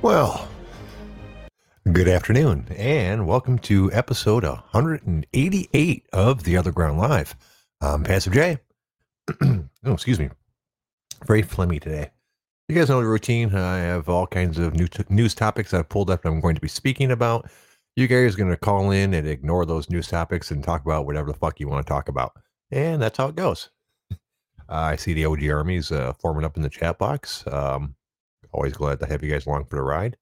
Well, good afternoon, and welcome to episode 188 of The Other Ground Live. I'm Passive J. oh, excuse me. Very phlegmy today. You guys know the routine. I have all kinds of new t- news topics I've pulled up that I'm going to be speaking about. You guys are going to call in and ignore those news topics and talk about whatever the fuck you want to talk about. And that's how it goes. Uh, I see the OG armies uh, forming up in the chat box. Um, always glad to have you guys along for the ride.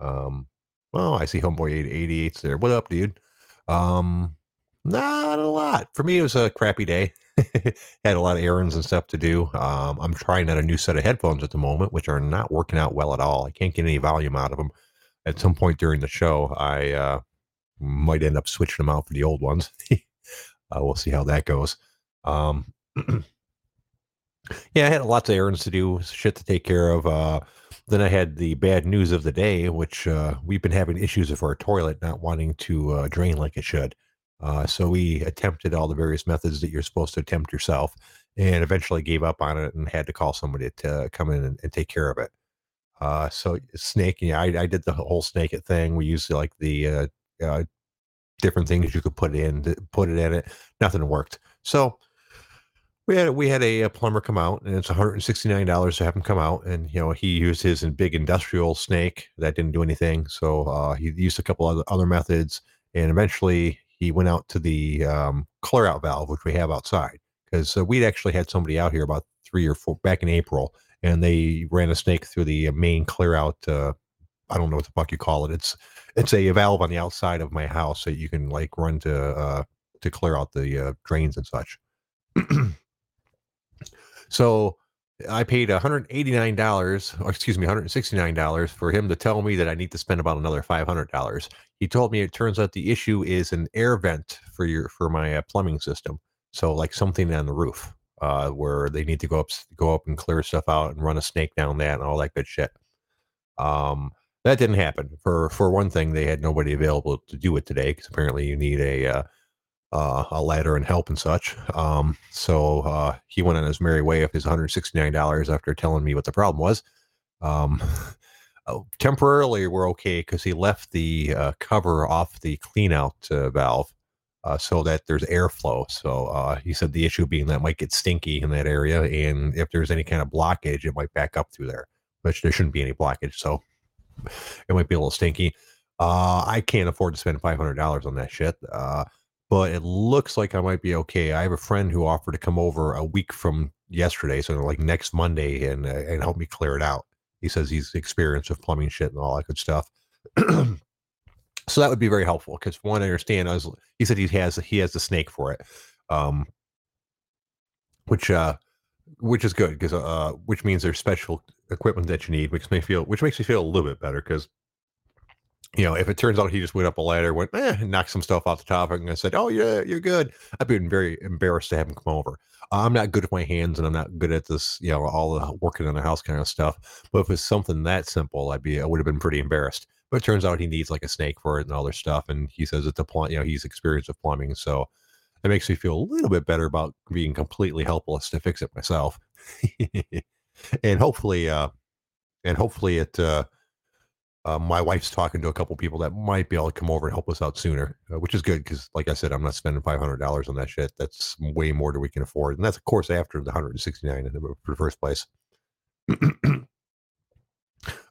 Um, well, I see Homeboy 88's there. What up, dude? Um, not a lot. For me, it was a crappy day. Had a lot of errands and stuff to do. Um, I'm trying out a new set of headphones at the moment, which are not working out well at all. I can't get any volume out of them. At some point during the show, I uh, might end up switching them out for the old ones. uh, we'll see how that goes. Um, yeah, I had lots of errands to do, shit to take care of. Uh, then I had the bad news of the day, which uh, we've been having issues with our toilet not wanting to uh, drain like it should. Uh, so we attempted all the various methods that you're supposed to attempt yourself, and eventually gave up on it and had to call somebody to come in and, and take care of it. Uh, so snake, yeah, I, I, did the whole snake it thing. We used like the uh, different things you could put in, put it in it. Nothing worked. So we had we had a, a, plumber come out, and it's one hundred and sixty nine dollars to have him come out. And you know he used his big industrial snake that didn't do anything, so uh, he used a couple other other methods, and eventually he went out to the um, clear out valve, which we have outside, because uh, we'd actually had somebody out here about three or four back in April, and they ran a snake through the main clear out. Uh, I don't know what the fuck you call it. It's it's a valve on the outside of my house that you can like run to uh, to clear out the uh, drains and such. So I paid $189, or excuse me, $169 for him to tell me that I need to spend about another $500. He told me it turns out the issue is an air vent for your for my uh, plumbing system. So like something on the roof uh, where they need to go up go up and clear stuff out and run a snake down that and all that good shit. Um, that didn't happen. For for one thing, they had nobody available to do it today because apparently you need a uh, uh, a ladder and help and such. Um, so uh, he went on his merry way of his $169 after telling me what the problem was. Um, uh, temporarily, we're okay because he left the uh, cover off the clean out uh, valve uh, so that there's airflow. So he said the issue being that might get stinky in that area, and if there's any kind of blockage, it might back up through there, which there shouldn't be any blockage. So it might be a little stinky. I can't afford to spend $500 on that shit but it looks like I might be okay. I have a friend who offered to come over a week from yesterday, so like next Monday, and uh, and help me clear it out. He says he's experienced with plumbing shit and all that good stuff. so that would be very helpful because one, I understand. I was, he said he has he has the snake for it, um, which uh, which is good because uh, which means there's special equipment that you need, which makes me feel which makes me feel a little bit better because you know, if it turns out he just went up a ladder, went, eh, knocked some stuff off the top, and I said, "Oh yeah, you're good," I've been very embarrassed to have him come over. I'm not good with my hands, and I'm not good at this, you know, all the working in the house kind of stuff. But if it's something that simple, I'd be, I would have been pretty embarrassed. But it turns out he needs like a snake for it and all stuff, and he says it's a pl- you know, he's experienced with plumbing, so it makes me feel a little bit better about being completely helpless to fix it myself. and hopefully, uh, and hopefully it. uh uh, my wife's talking to a couple people that might be able to come over and help us out sooner, uh, which is good because, like I said, I'm not spending five hundred dollars on that shit. That's way more than we can afford, and that's of course after the hundred and sixty nine in the first place.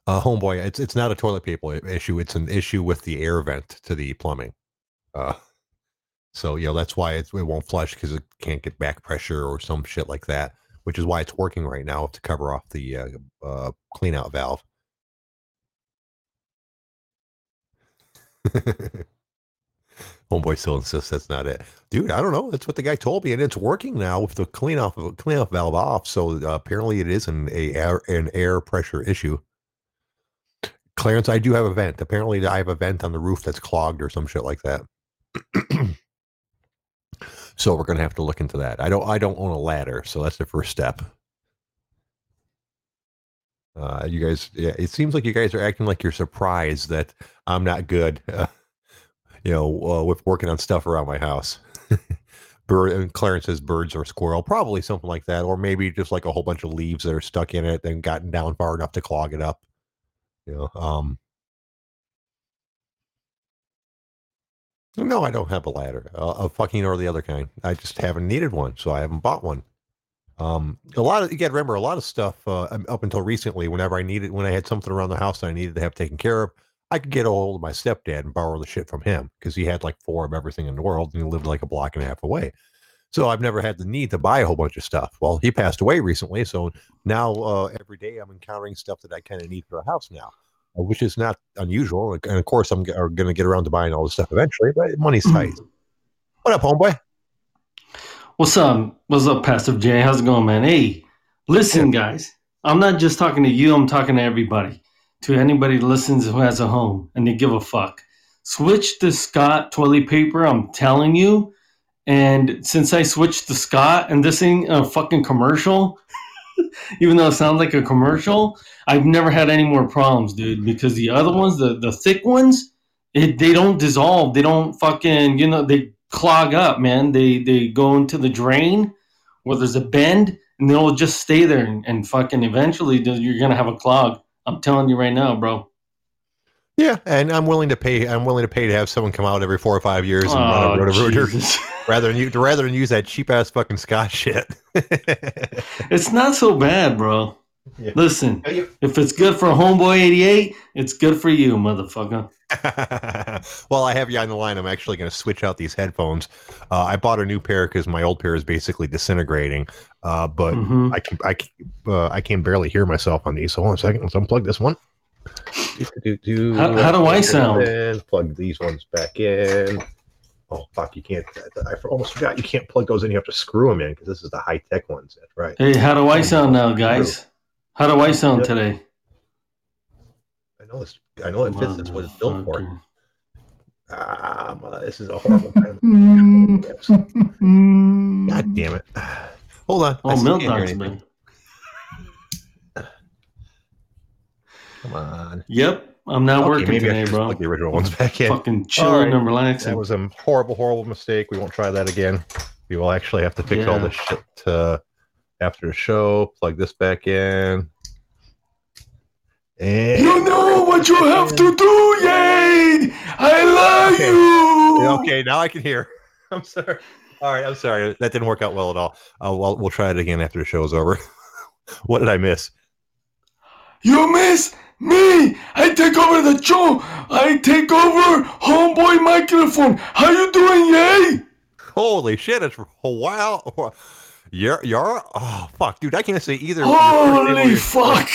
uh, homeboy, it's it's not a toilet paper issue. It's an issue with the air vent to the plumbing. Uh, so you know that's why it, it won't flush because it can't get back pressure or some shit like that. Which is why it's working right now to cover off the uh, uh, clean out valve. Homeboy still insists that's not it, dude. I don't know. That's what the guy told me, and it's working now with the clean off of clean off valve off. So uh, apparently, it is an a air, an air pressure issue. Clarence, I do have a vent. Apparently, I have a vent on the roof that's clogged or some shit like that. so we're gonna have to look into that. I don't. I don't own a ladder, so that's the first step. Uh, you guys, yeah, it seems like you guys are acting like you're surprised that I'm not good, uh, you know, uh, with working on stuff around my house. Bird and Clarence says birds or squirrel, probably something like that, or maybe just like a whole bunch of leaves that are stuck in it and gotten down far enough to clog it up. You know, um, no, I don't have a ladder, uh, a fucking or the other kind. I just haven't needed one, so I haven't bought one. Um, a lot of you got to remember a lot of stuff uh, um, up until recently. Whenever I needed, when I had something around the house that I needed to have taken care of, I could get a hold of my stepdad and borrow the shit from him because he had like four of everything in the world and he lived like a block and a half away. So I've never had the need to buy a whole bunch of stuff. Well, he passed away recently, so now uh, every day I'm encountering stuff that I kind of need for a house now, uh, which is not unusual. And of course, I'm g- going to get around to buying all this stuff eventually, but money's tight. what up, homeboy? What's up? What's up, Pastor Jay? How's it going, man? Hey, listen, guys. I'm not just talking to you. I'm talking to everybody. To anybody that listens who has a home and they give a fuck. Switch to Scott toilet paper. I'm telling you. And since I switched to Scott, and this ain't a fucking commercial, even though it sounds like a commercial, I've never had any more problems, dude. Because the other ones, the the thick ones, it, they don't dissolve. They don't fucking, you know, they clog up, man. They they go into the drain where there's a bend, and they'll just stay there, and, and fucking eventually you're gonna have a clog. I'm telling you right now, bro. Yeah, and I'm willing to pay. I'm willing to pay to have someone come out every four or five years and run Oh, a rotor rather than you rather than use that cheap ass fucking Scott shit. it's not so bad, bro. Yeah. Listen, if it's good for Homeboy 88, it's good for you, motherfucker. well, I have you on the line. I'm actually going to switch out these headphones. Uh, I bought a new pair because my old pair is basically disintegrating. Uh, but Mhm. I can I can, uh, I can barely hear myself on these. So hold on a second. Let's unplug this one. How- how do I sound? And plug these ones back in. Oh fuck! You can't. I almost forgot. You can't plug those in. You have to screw them in because this is the high tech ones. That's right. Hey, how do I sound now, guys? How do I sound today? I know this. I know it fits. That's what it's built for. Ah, mother, this is a horrible kind of. God damn it! Hold on. Oh, still milk can't dogs, man. Come on. Yep, I'm not Okay, working maybe today, should just bro. plug the original ones back in. Fucking chilling Alright. and relaxing. That was a horrible, horrible mistake. We won't try that again. We will actually have to fix all this shit uh, after the show. Plug this back in. And You know what you have to do, Yay! I love Okay. you. okay, now I can hear. I'm sorry. All right, I'm sorry. That didn't work out well at all. Uh, well, we'll try it again after the show is over. what did I miss? You miss me. I take over the show. I take over homeboy microphone. How you doing, Yay? Holy shit! It's a You're, you're, oh, fuck, dude, I can't say either. Holy fuck!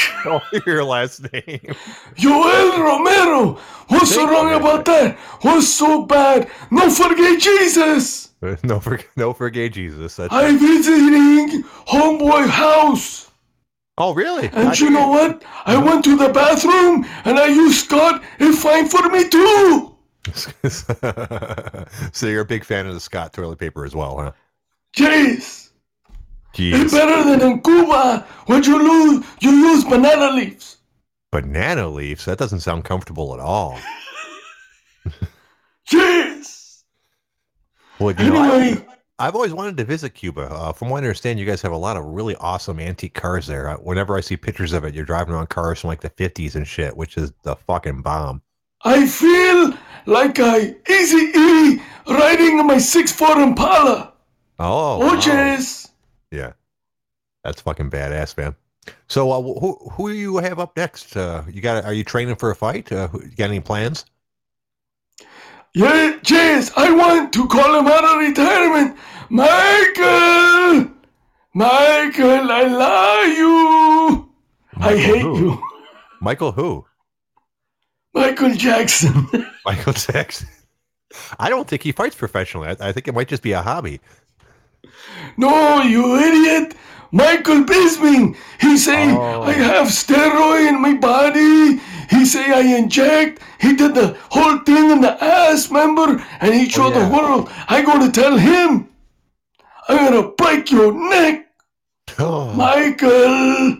Your last name. Yoel Romero. What's so wrong about that? What's so bad? No forget Jesus. No, for, no, for gay Jesus. That's, I visiting homeboy house. oh, really? And you know what? I went to the bathroom and I used Scott. It's fine for me too. so you're a big fan of the Scott toilet paper as well, huh? Jeez. Jeez. It's better than in Cuba where you lose you use banana leaves. Banana leaves? That doesn't sound comfortable at all. Jeez. Well, you know, I, Anyway, I've always wanted to visit Cuba. Uh, from what I understand, you guys have a lot of really awesome antique cars there. Uh, Whenever I see pictures of it, you're driving around cars from like the 50s and shit, which is the fucking bomb. I feel like I easy E riding my six foot Impala. Oh, Oh, wow. jeez. Yeah, that's fucking badass, man. So, uh, who who you have up next? Uh, you got? Are you training for a fight? Uh, you got any plans? Yeah, jeez, I want to call him out of retirement. Michael! Michael, I love you. I hate who? you. Michael who? Michael Jackson. Michael Jackson. I don't think he fights professionally. I, I think it might just be a hobby. No, you idiot. Michael Bisping. He say Oh. I have steroid in my body. He say I inject. He did the whole thing in the ass, member, And he showed oh, yeah. the world. I gonna tell him. I'm gonna break your neck, Oh. Michael.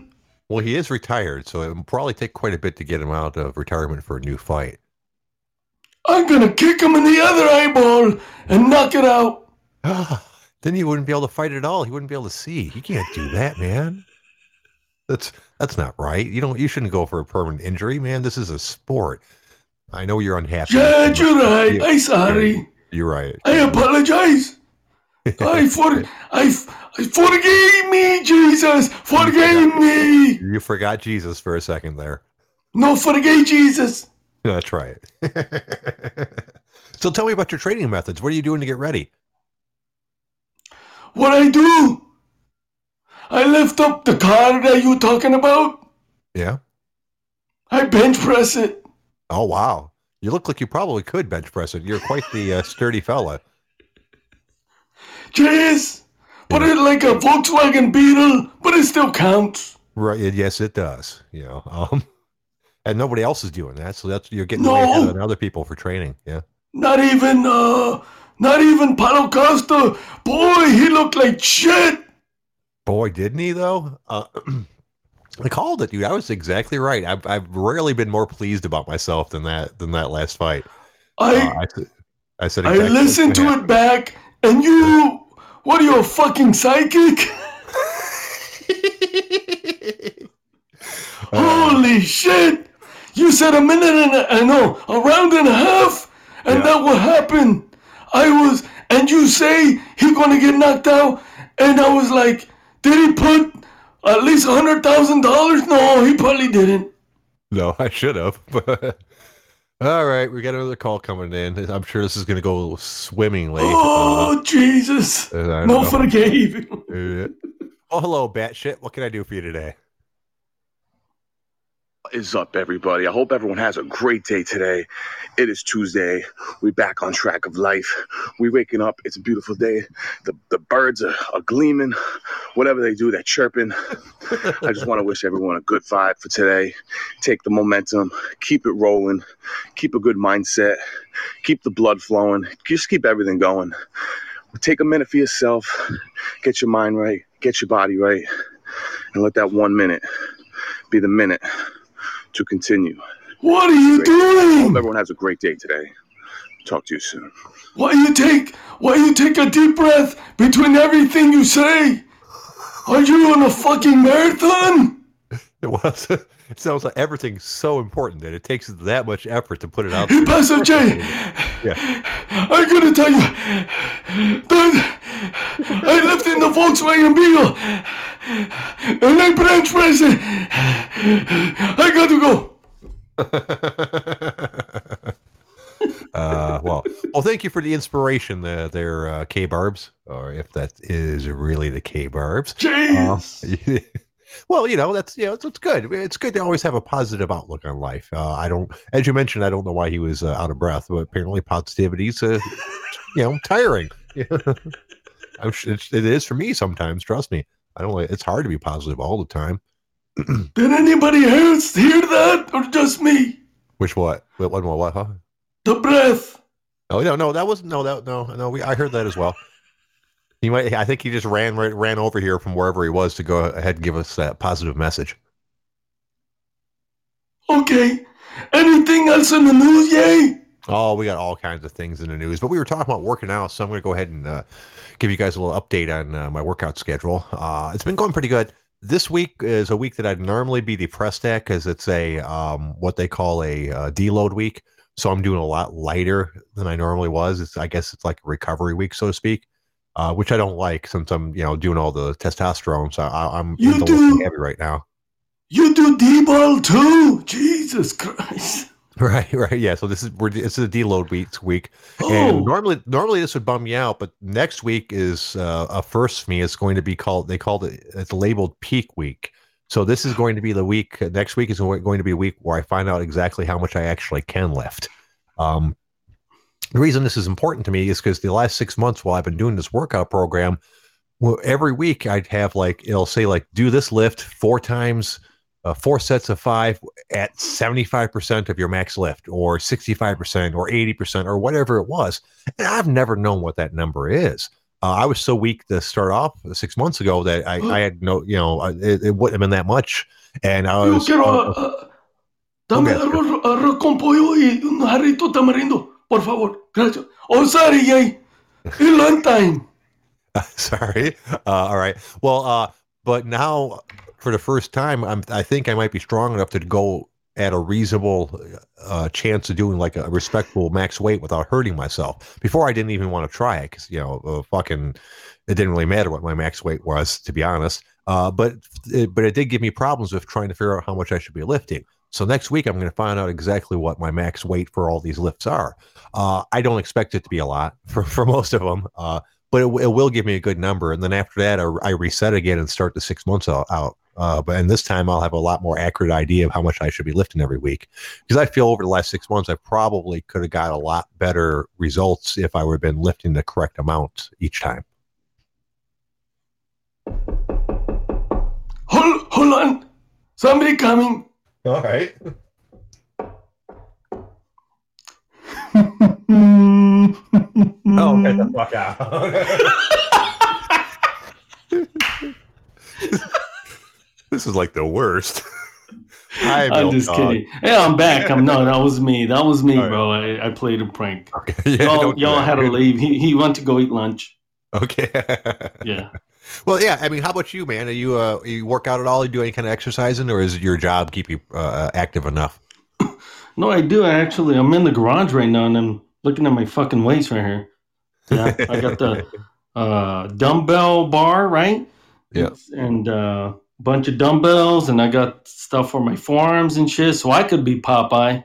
Well, he is retired, so it will probably take quite a bit to get him out of retirement for a new fight. I'm gonna kick him in the other eyeball and knock it out. then he wouldn't be able to fight at all. He wouldn't be able to see. He can't do that, man. That's that's not right. You don't. You shouldn't go for a permanent injury, man. This is a sport. I know you're unhappy. Yeah, you're right. I'm sorry. You're right. I apologize. I for I, I forgive me, Jesus. Forgive me. You forgot Jesus for a second there. No, forgive Jesus. That's right. so tell me about your training methods. What are you doing to get ready? What I do? I lift up the car that you talking about. Yeah. I bench press it. Oh wow! You look like you probably could bench press it. You're quite the uh, sturdy fella. Jeez, but it like a Volkswagen Beetle, but it still counts. Right? Yes, it does. You know, um, and nobody else is doing that, so that's you're getting No. of other people for training. Yeah. Not even uh, not even Paulo Costa. Boy, he looked like shit. Boy, didn't he though? Uh, I called it, dude. I was exactly right. I've I've rarely been more pleased about myself than that than that last fight. Uh, I I, said- I I listened to it back, and you, what are you a fucking psychic? Uh, Holy shit! You said a minute and a, I know a round and a half, and Yeah. that what happened. I was, and you say he gonna get knocked out, and I was like, did he put at least a hundred thousand dollars? No, he probably didn't. no, I should have. All right, we got another call coming in. I'm sure this is going to go swimmingly. Oh Jesus! Uh, don't No know. forgave him. Uh, Oh, hello, batshit. What can I do for you today? Is up, everybody? I hope everyone has a great day today. It is Tuesday. we back on track of life. we waking up. It's a beautiful day. The, the birds are, are gleaming. Whatever they do, they're chirping. I just want to wish everyone a good vibe for today. Take the momentum, keep it rolling, keep a good mindset, keep the blood flowing, just keep everything going. Take a minute for yourself, get your mind right, get your body right, and let that one minute be the minute to continue. What are you Great. Hope doing? everyone has a great day today. Talk to you soon. Why you take why you take a deep breath between everything you say? Are you on a fucking marathon? It was. It sounds like everything's so important that it takes that much effort to put it out. Hey, there. Pastor Jay, Yeah. I'm gonna tell you that I lived in the Volkswagen Beetle and I branch press it. I got to go. uh, well, well, thank you for the inspiration, uh, there, uh, K Barbs, or if that is really the K Barbs. Jeez. Uh, well, you know that's you know it's, it's good. It's good to always have a positive outlook on life. Uh, I don't, as you mentioned, I don't know why he was uh, out of breath, but apparently positivity's uh, you know tiring. I'm it is for me sometimes. Trust me, I don't. like It's hard to be positive all the time. Did anybody else hear that or just me? Which what? What? What? What? Huh? The breath. Oh no, no, that wasn't no, that no, no. We I heard that as well. He might. I think he just ran right, ran over here from wherever he was to go ahead and give us that positive message. Okay. Anything else in the news, yay? Oh, we got all kinds of things in the news, but we were talking about working out, so I'm going to go ahead and uh, give you guys a little update on uh, my workout schedule. Uh, it's been going pretty good. This week is a week that I'd normally be depressed at because it's a um, what they call a uh, deload week. So I'm doing a lot lighter than I normally was. It's I guess it's like a recovery week, so to speak, uh, which I don't like since I'm you know doing all the testosterone. So I, I'm You do? heavy right now. You do D-bol too? Jesus Christ. Right, right, yeah. So this is we're this is a deload week week, Oh, and normally normally this would bum me out, but next week is uh, a first for me. It's going to be called they called it it's labeled peak week. So this is going to be the week next week is going to be a week where I find out exactly how much I actually can lift. Um, the reason this is important to me is because the last six months while I've been doing this workout program, well, every week I'd have like it'll say like do this lift four times, uh, four sets of five at seventy five percent of your max lift, or sixty five percent, or eighty percent, or whatever it was. And I've never known what that number is. Uh, I was so weak to start off six months ago that I, I had no, you know, it, it wouldn't have been that much. And I yo was, quiero uh, dame arroz, arroz con pollo y un jarrito de tamarindo, por favor. Gracias. Oh, sorry, yay. Long time. Sorry. Uh, all right. Well, uh, but now for the first time, I'm I think I might be strong enough to go at a reasonable uh, chance of doing like a respectable max weight without hurting myself. Before I didn't even want to try it because you know uh, fucking it didn't really matter what my max weight was to be honest. Uh, but it, but it did give me problems with trying to figure out how much I should be lifting. So next week I'm going to find out exactly what my max weight for all these lifts are. Uh, I don't expect it to be a lot for, for most of them, uh, but it, it, will give me a good number. And then after that, I, I reset again and start the six months out. out. Uh, but and this time I'll have a lot more accurate idea of how much I should be lifting every week because I feel over the last six months I probably could have got a lot better results if I would have been lifting the correct amount each time. Hold, hold on, somebody coming. All right. oh, get the fuck out. this is like the worst. Hi, I'm just dog. kidding. Yeah, I'm back. I'm no, that was me. That was me, right. bro. I, I, played a prank. Okay. Yeah, y'all, y'all had to leave. He, he went to go eat lunch. Okay. yeah. Well, yeah. I mean, how about you, man? Are you uh, you work out at all? You do any kind of exercising, or is your job keep you uh, active enough? No, I do actually. I'm in the garage right now, and I'm looking at my fucking weights right here. Yeah, I got the uh, dumbbell bar, right? Yeah, and a uh, bunch of dumbbells, and I got stuff for my forearms and shit, so I could be Popeye.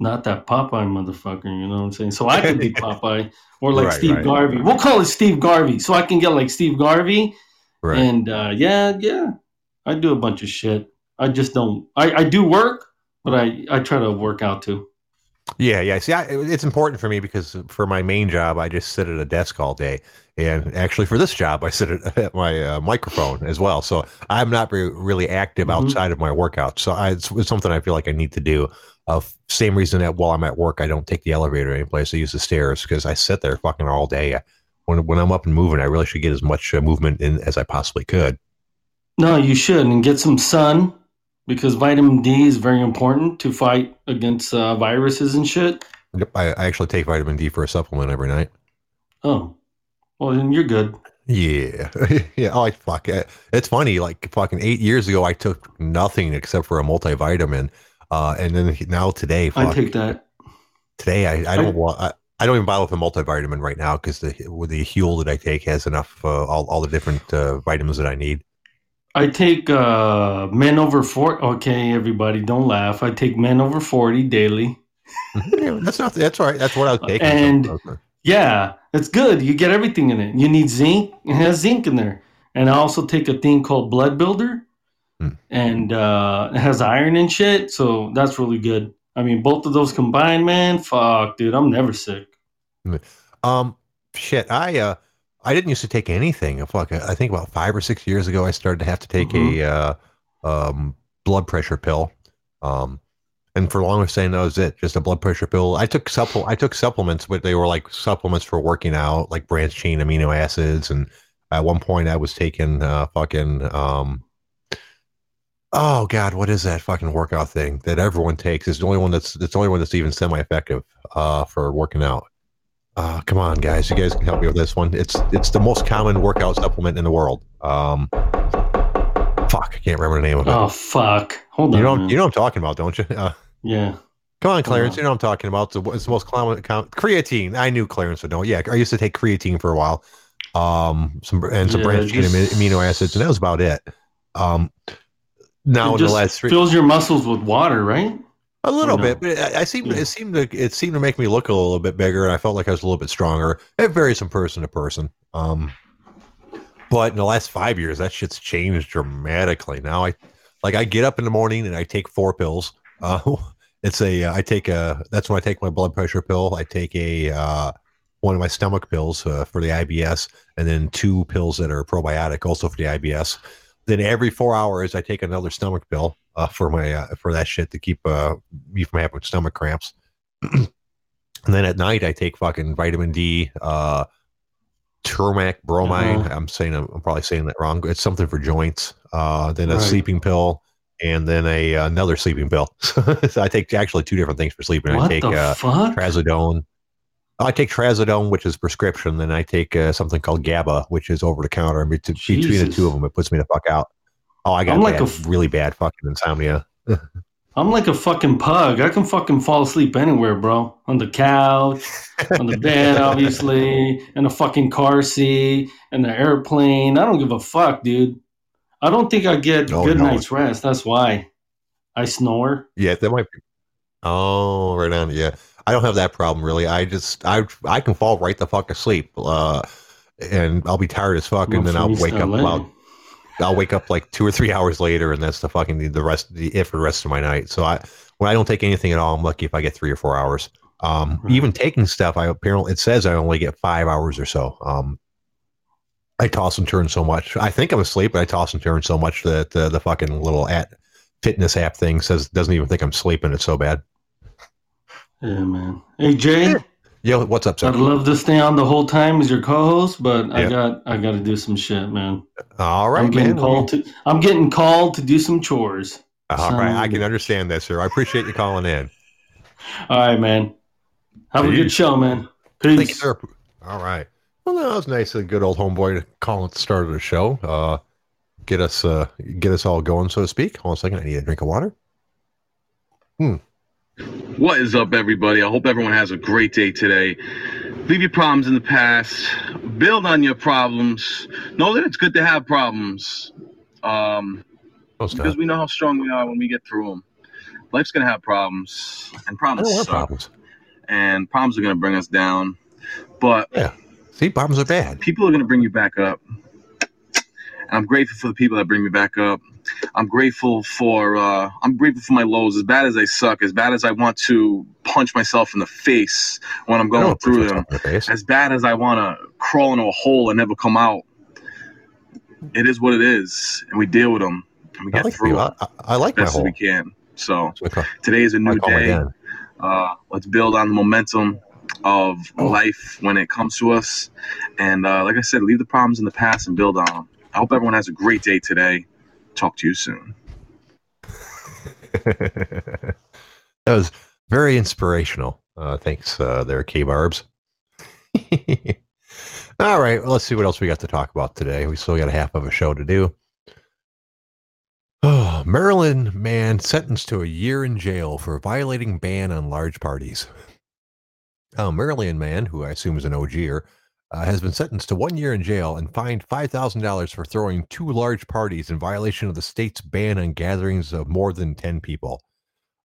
Not that Popeye motherfucker, you know what I'm saying? So I could be Popeye or like right, Steve right. Garvey. We'll call it Steve Garvey, so I can get like Steve Garvey. Right. And uh, yeah, yeah, I do a bunch of shit. I just don't. I, I do work, but I I try to work out too. Yeah, yeah. See, I, it's important for me because for my main job, I just sit at a desk all day, and actually for this job, I sit at, at my uh, microphone as well. So I'm not re- really active mm-hmm. outside of my workout. So I, it's, it's, something I feel like I need to do. Uh, same reason that while I'm at work, I don't take the elevator anyplace. I use the stairs because I sit there fucking all day. When when I'm up and moving, I really should get as much uh, movement in as I possibly could. No, you should, and get some sun because vitamin D is very important to fight against uh, viruses and shit. Yep, I, I, actually take vitamin D for a supplement every night. Oh, well then you're good. Yeah, yeah. Oh, I fuck it. It's funny. Like fucking eight years ago, I took nothing except for a multivitamin, uh, and then now today, fuck, I take that. Today, I, I don't I, want. I, I don't even bother with a multivitamin right now because the with the Huel that I take has enough uh, all all the different uh, vitamins that I need. I take uh, men over 40. Okay, everybody, don't laugh. I take men over 40 daily. yeah, that's not, that's right. That's what I was taking. And yeah, it's good. You get everything in it. You need zinc. It has zinc in there. And I also take a thing called Blood Builder. Hmm. And uh, it has iron and shit. So that's really good. I mean, both of those combined, man, fuck, dude, I'm never sick. Um, shit, I, uh, I didn't used to take anything. Like I think about five or six years ago, I started to have to take mm-hmm. a uh, um, blood pressure pill. Um, and for long, I was saying that was it, just a blood pressure pill. I took supple, I took supplements, but they were like supplements for working out, like branched chain amino acids. And at one point, I was taking uh, fucking um, oh god, what is that fucking workout thing that everyone takes? It's the only one that's it's the only one that's even semi effective uh, for working out. Uh, come on, guys! You guys can help me with this one. It's it's the most common workout supplement in the world. Um, fuck, I can't remember the name of it. Oh fuck! Hold you on. Know, man. you know what I'm talking about, don't you? Uh, yeah. Come on, Clarence. You know what I'm talking about. It's the, it's the most common creatine. I knew Clarence would know. Yeah, I used to take creatine for a while. Um, some and some yeah, branched amino acids, and that was about it. Um, now in the last three, fills your muscles with water, right? A little bit, but I, I seem yeah. it seemed to it seemed to make me look a little bit bigger, and I felt like I was a little bit stronger. It varies from person to person. Um, but in the last five years, that shit's changed dramatically. Now I like I get up in the morning and I take four pills. Uh, it's a I take a that's when I take my blood pressure pill. I take a uh, one of my stomach pills uh, for the IBS, and then two pills that are probiotic, also for the IBS. Then every four hours, I take another stomach pill uh, for my uh, for that shit to keep uh, me from having stomach cramps. and then at night, I take fucking vitamin D, uh, turmeric, bromine. Uh-huh. I'm saying I'm probably saying that wrong. It's something for joints. Uh, then a right. sleeping pill, and then a another sleeping pill. so I take actually two different things for sleeping. What I take uh, trazodone. I take trazodone, which is prescription, then I take uh, something called GABA, which is over the counter. And bet- between the two of them, it puts me the fuck out. Oh, I got I'm like bad, a f- really bad fucking insomnia. I'm like a fucking pug. I can fucking fall asleep anywhere, bro. On the couch, on the bed, obviously, in a fucking car seat, in the airplane. I don't give a fuck, dude. I don't think I get Oh, good no. night's rest. That's why I snore. Yeah, that might be. Oh, right on. Yeah, I don't have that problem really. I just I I can fall right the fuck asleep, uh, and I'll be tired as fuck, and then I'll wake up about. I'll wake up like two or three hours later, and that's the fucking the rest the it for the rest of my night. So I when I don't take anything at all, I'm lucky if I get three or four hours. Um, Right. even taking stuff, I apparently it says I only get five hours or so. Um, I toss and turn so much. I think I'm asleep, but I toss and turn so much that uh, the fucking little at fitness app thing says doesn't even think I'm sleeping. It's so bad. Yeah, man. Hey, Jay, Yo, what's up, sir? I'd love to stay on the whole time as your co-host, but I got I got to do some shit, man. All right, I'm getting man. called to. I'm getting called to do some chores. All right, I can understand that, sir. I appreciate you calling in. All right, man. Have a good show, man. Thank you, sir. All right. Well, that was nice, a good old homeboy to call at the start of the show. Uh, get us, uh, get us all going, so to speak. Hold on a second. I need a drink of water. What is up, everybody? I hope everyone has a great day today. Leave your problems in the past. Build on your problems. Know that it's good to have problems. Um, because we know how strong we are when we get through them. Life's gonna have problems, and problems suck, problems. and problems are gonna bring us down. But yeah. See, problems are bad. people are gonna bring you back up, and I'm grateful for the people that bring me back up. I'm grateful for uh, I'm grateful for my lows. As bad as they suck, as bad as I want to punch myself in the face when I'm going through them, the as bad as I want to crawl into a hole and never come out, it is what it is, and we deal with them and we I get like, through. I, I- like my best as hole. we can. So That's what I call- today is a new day. Uh, let's build on the momentum of life when it comes to us, and uh, like I said, leave the problems in the past and build on them. I hope everyone has a great day today. Talk to you soon. that was very inspirational. Uh, thanks, uh, there, K Barbs. All right, well, let's see what else we got to talk about today. We still got a half of a show to do. Oh, Maryland man sentenced to a year in jail for violating ban on large parties. A Maryland man, who I assume is an OGer, uh, has been sentenced to one year in jail and fined $5,000 for throwing two large parties in violation of the state's ban on gatherings of more than 10 people.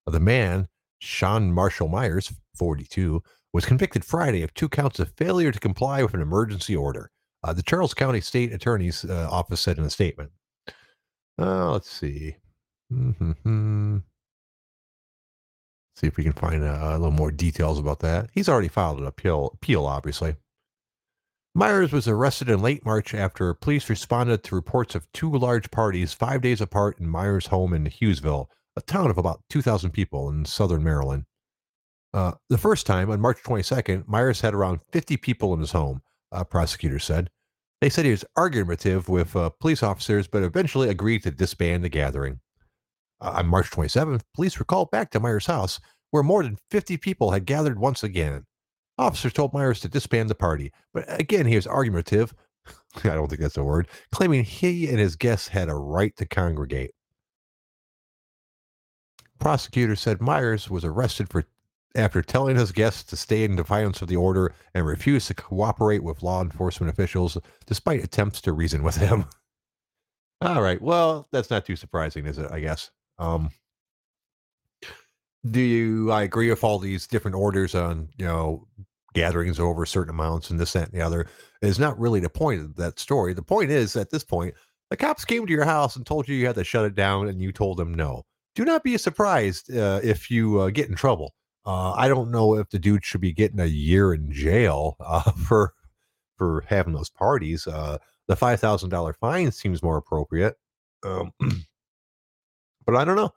The man, Shawn Marshall Myers, 42, was convicted Friday of two counts of failure to comply with an emergency order. Uh, the Charles County State Attorney's uh, Office said in a statement. Uh, let's see. Mm-hmm. See if we can find uh, a little more details about that. He's already filed an appeal, appeal obviously. Myers was arrested in late March after police responded to reports of two large parties five days apart in Myers' home in Hughesville, a town of about 2,000 people in southern Maryland. Uh, the first time, on March 22nd, Myers had around 50 people in his home, uh, prosecutors said. They said he was argumentative with uh, police officers, but eventually agreed to disband the gathering. Uh, on March 27th, police were called back to Myers' house, where more than 50 people had gathered once again. Officers told Myers to disband the party, but again, he was argumentative. I don't think that's a word, claiming he and his guests had a right to congregate. Prosecutors said Myers was arrested for after telling his guests to stay in defiance of the order and refused to cooperate with law enforcement officials despite attempts to reason with him. All right. Well, that's not too surprising, is it? I guess. Um, do you? I agree with all these different orders on you know gatherings over certain amounts and this, that, and the other. Is not really the point of that story. The point is, at this point, the cops came to your house and told you you had to shut it down, and you told them no. Do not be surprised uh, if you uh, get in trouble. Uh, I don't know if the dude should be getting a year in jail uh, for for having those parties. Uh, the five thousand dollar fine seems more appropriate, um, but I don't know.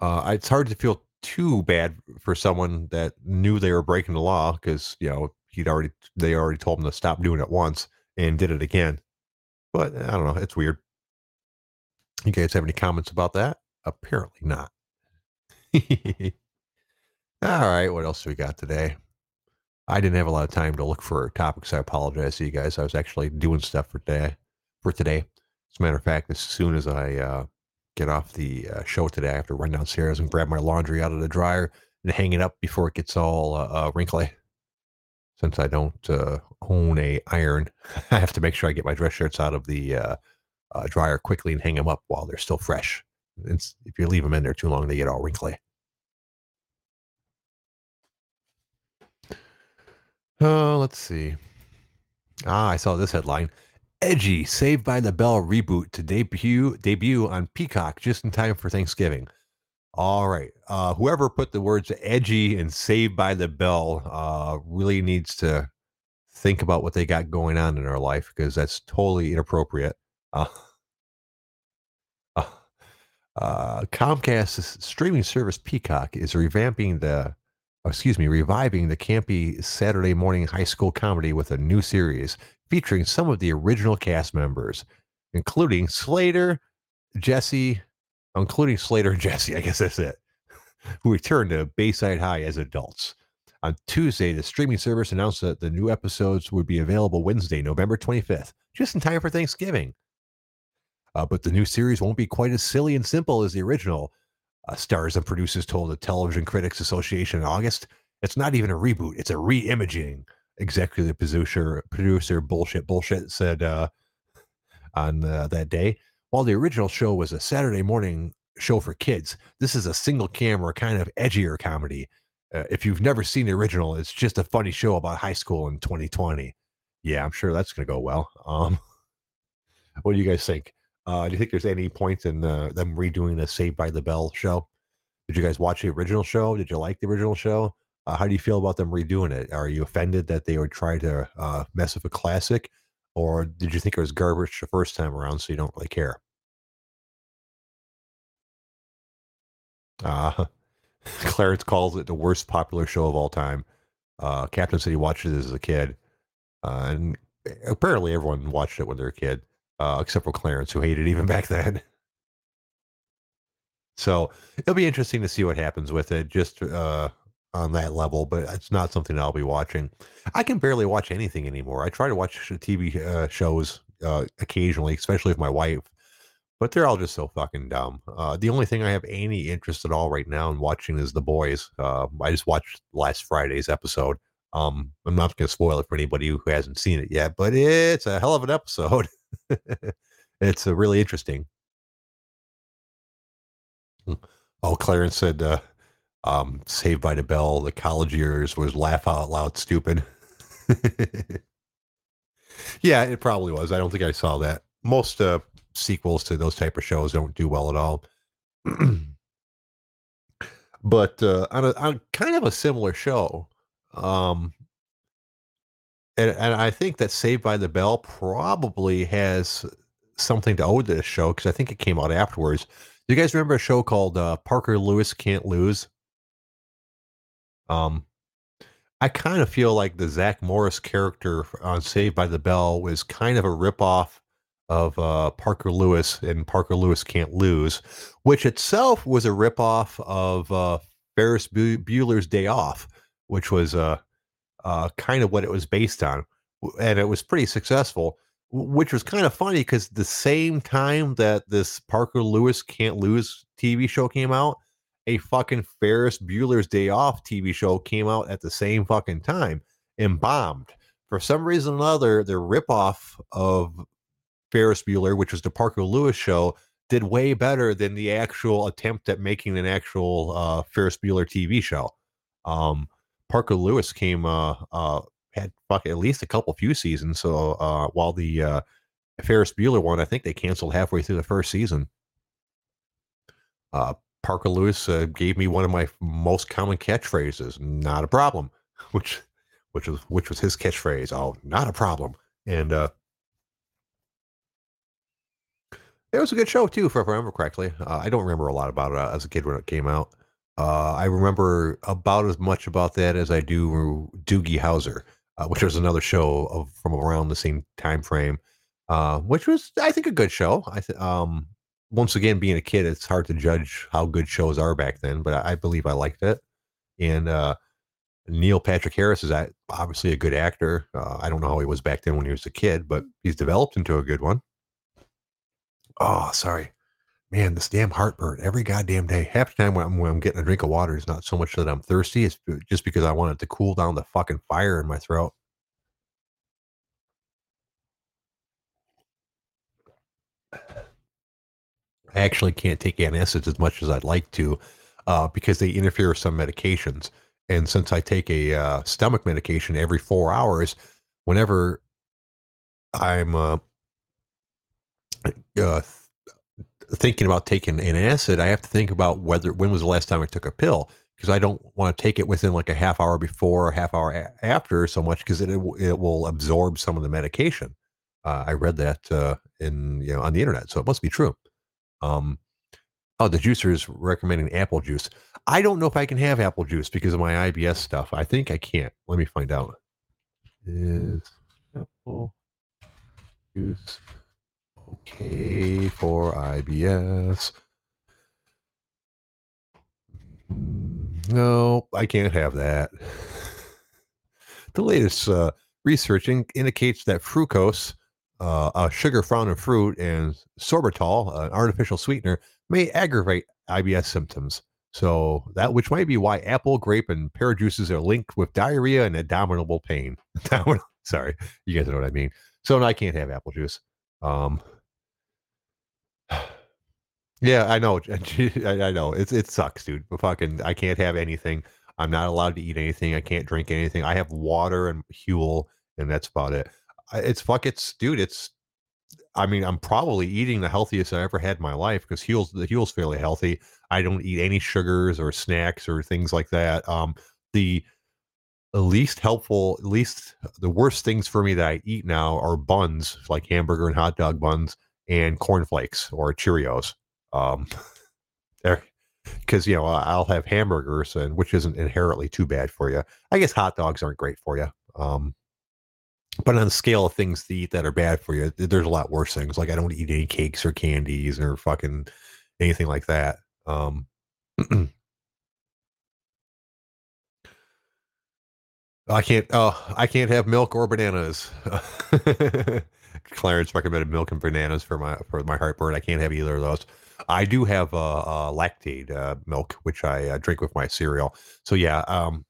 Uh, it's hard to feel too bad for someone that knew they were breaking the law because you know he'd already they already told him to stop doing it once and did it again. But I don't know. It's weird. You guys have any comments about that? Apparently not. All right, what else do we got today? I didn't have a lot of time to look for topics. I apologize to you guys. I was actually doing stuff for today. For today, as a matter of fact, as soon as I uh, get off the uh, show today, I have to run downstairs and grab my laundry out of the dryer and hang it up before it gets all uh, uh wrinkly. Since I don't uh, own a iron, I have to make sure I get my dress shirts out of the uh, dryer quickly and hang them up while they're still fresh. It's, if you leave them in there too long, they get all wrinkly. Oh, let's see. Ah, I saw this headline. Edgy Saved by the Bell reboot to debut debut on Peacock just in time for Thanksgiving. All right. Uh, whoever put the words edgy and saved by the bell uh, really needs to think about what they got going on in their life because that's totally inappropriate. Uh, uh, Comcast's streaming service Peacock is revamping the excuse me, reviving the campy Saturday morning high school comedy with a new series featuring some of the original cast members, including Slater, Jesse, including Slater and Jesse, I guess that's it, who returned to Bayside High as adults. On Tuesday, the streaming service announced that the new episodes would be available Wednesday, November 25th, just in time for Thanksgiving. Uh, but the new series won't be quite as silly and simple as the original, uh, stars and producers told the Television Critics Association in August. It's not even a reboot; it's a re-imaging. Executive producer producer bullshit bullshit said uh, on uh, that day. While the original show was a Saturday morning show for kids, this is a single camera kind of edgier comedy. Uh, if you've never seen the original, it's just a funny show about high school in 2020. Yeah, I'm sure that's going to go well. Um, what do you guys think? Uh, do you think there's any point in uh, them redoing the Saved by the Bell show? Did you guys watch the original show? Did you like the original show? Uh, how do you feel about them redoing it? Are you offended that they would try to uh, mess with a classic, or did you think it was garbage the first time around, so you don't really care? Uh, Clarence calls it the worst popular show of all time. Uh, Captain said he watched it as a kid, uh, and apparently everyone watched it when they were a kid uh, except for Clarence, who hated it even back then. So it'll be interesting to see what happens with it, just uh, on that level. But it's not something I'll be watching. I can barely watch anything anymore. I try to watch TV uh, shows uh, occasionally, especially with my wife, but they're all just so fucking dumb. Uh, the only thing I have any interest at all right now in watching is The Boys. Uh, I just watched last Friday's episode. Um, I'm not going to spoil it for anybody who hasn't seen it yet, but it's a hell of an episode. it's uh, really interesting. Mm. Oh, Clarence said, uh, um, Saved by the Bell, the college years was laugh out loud stupid. yeah, it probably was. I don't think I saw that. Most uh, sequels to those type of shows don't do well at all. but uh, on, a, on kind of a similar show, um, and, and I think that Saved by the Bell probably has something to owe to this show because I think it came out afterwards. Do you guys remember a show called uh, Parker Lewis Can't Lose? Um, I kind of feel like the Zach Morris character on Saved by the Bell was kind of a ripoff of uh, Parker Lewis and Parker Lewis Can't Lose, which itself was a ripoff of uh, Ferris Bueller's Day Off, which was uh, uh, kind of what it was based on, and it was pretty successful. Which was kind of funny because the same time that this Parker Lewis Can't Lose TV show came out, a fucking Ferris Bueller's Day Off TV show came out at the same fucking time and bombed. For some reason or another, the ripoff of Ferris Bueller, which was the Parker Lewis show, did way better than the actual attempt at making an actual uh, Ferris Bueller TV show. Um, Parker Lewis came uh uh had fuck at least a couple few seasons. So uh while the uh Ferris Bueller one, I think they canceled halfway through the first season. Uh Parker Lewis uh, gave me one of my most common catchphrases, not a problem, which which was which was his catchphrase, oh, not a problem. And uh it was a good show too, if I remember correctly. Uh, I don't remember a lot about it uh, as a kid when it came out. Uh, I remember about as much about that as I do Doogie Howser, uh, which was another show of, from around the same time frame, uh, which was I think a good show. I th- um, once again being a kid, it's hard to judge how good shows are back then, but I, believe I liked it. And uh, Neil Patrick Harris is obviously a good actor. Uh, I don't know how he was back then when he was a kid, but he's developed into a good one. Oh, sorry. Man, this damn heartburn every goddamn day. Half the time when I'm, when I'm getting a drink of water, it's not so much that I'm thirsty. It's just because I want it to cool down the fucking fire in my throat. I actually can't take antacids as much as I'd like to uh, because they interfere with some medications. And since I take a uh, stomach medication every four hours, whenever I'm uh, uh, thinking about taking an acid, I have to think about whether when was the last time I took a pill because I don't want to take it within like a half hour before or half hour a- after so much because it it will absorb some of the medication. Uh, I read that uh, in you know on the internet, so it must be true. Um, oh, the juicer is recommending apple juice. I don't know if I can have apple juice because of my IBS stuff. I think I can't. Let me find out. Is apple juice okay for IBS? No, I can't have that. The latest uh, indicates that fructose, uh, a sugar found in fruit, and sorbitol, an artificial sweetener, may aggravate IBS symptoms. So that which might be why apple, grape, and pear juices are linked with diarrhea and abdominal pain. Sorry, you guys know what I mean. So I can't have apple juice. Um, yeah, I know. I know. It's it sucks, dude. But fucking, I can't have anything. I'm not allowed to eat anything. I can't drink anything. I have water and Huel, and that's about it. It's fuck. It's dude. It's. I mean, I'm probably eating the healthiest I ever had in my life because Huel's the Huel's fairly healthy. I don't eat any sugars or snacks or things like that. Um, the the least helpful, least the worst things for me that I eat now are buns, like hamburger and hot dog buns, and cornflakes or Cheerios. Um, because you know I'll have hamburgers, and which isn't inherently too bad for you. I guess hot dogs aren't great for you. Um, but on the scale of things to eat that are bad for you, there's a lot worse things. Like I don't eat any cakes or candies or fucking anything like that. Um, I can't. Oh, I can't have milk or bananas. Clarence recommended milk and bananas for my for my heartburn. I can't have either of those. I do have uh, uh Lactaid uh, milk, which I uh, drink with my cereal. So yeah, um,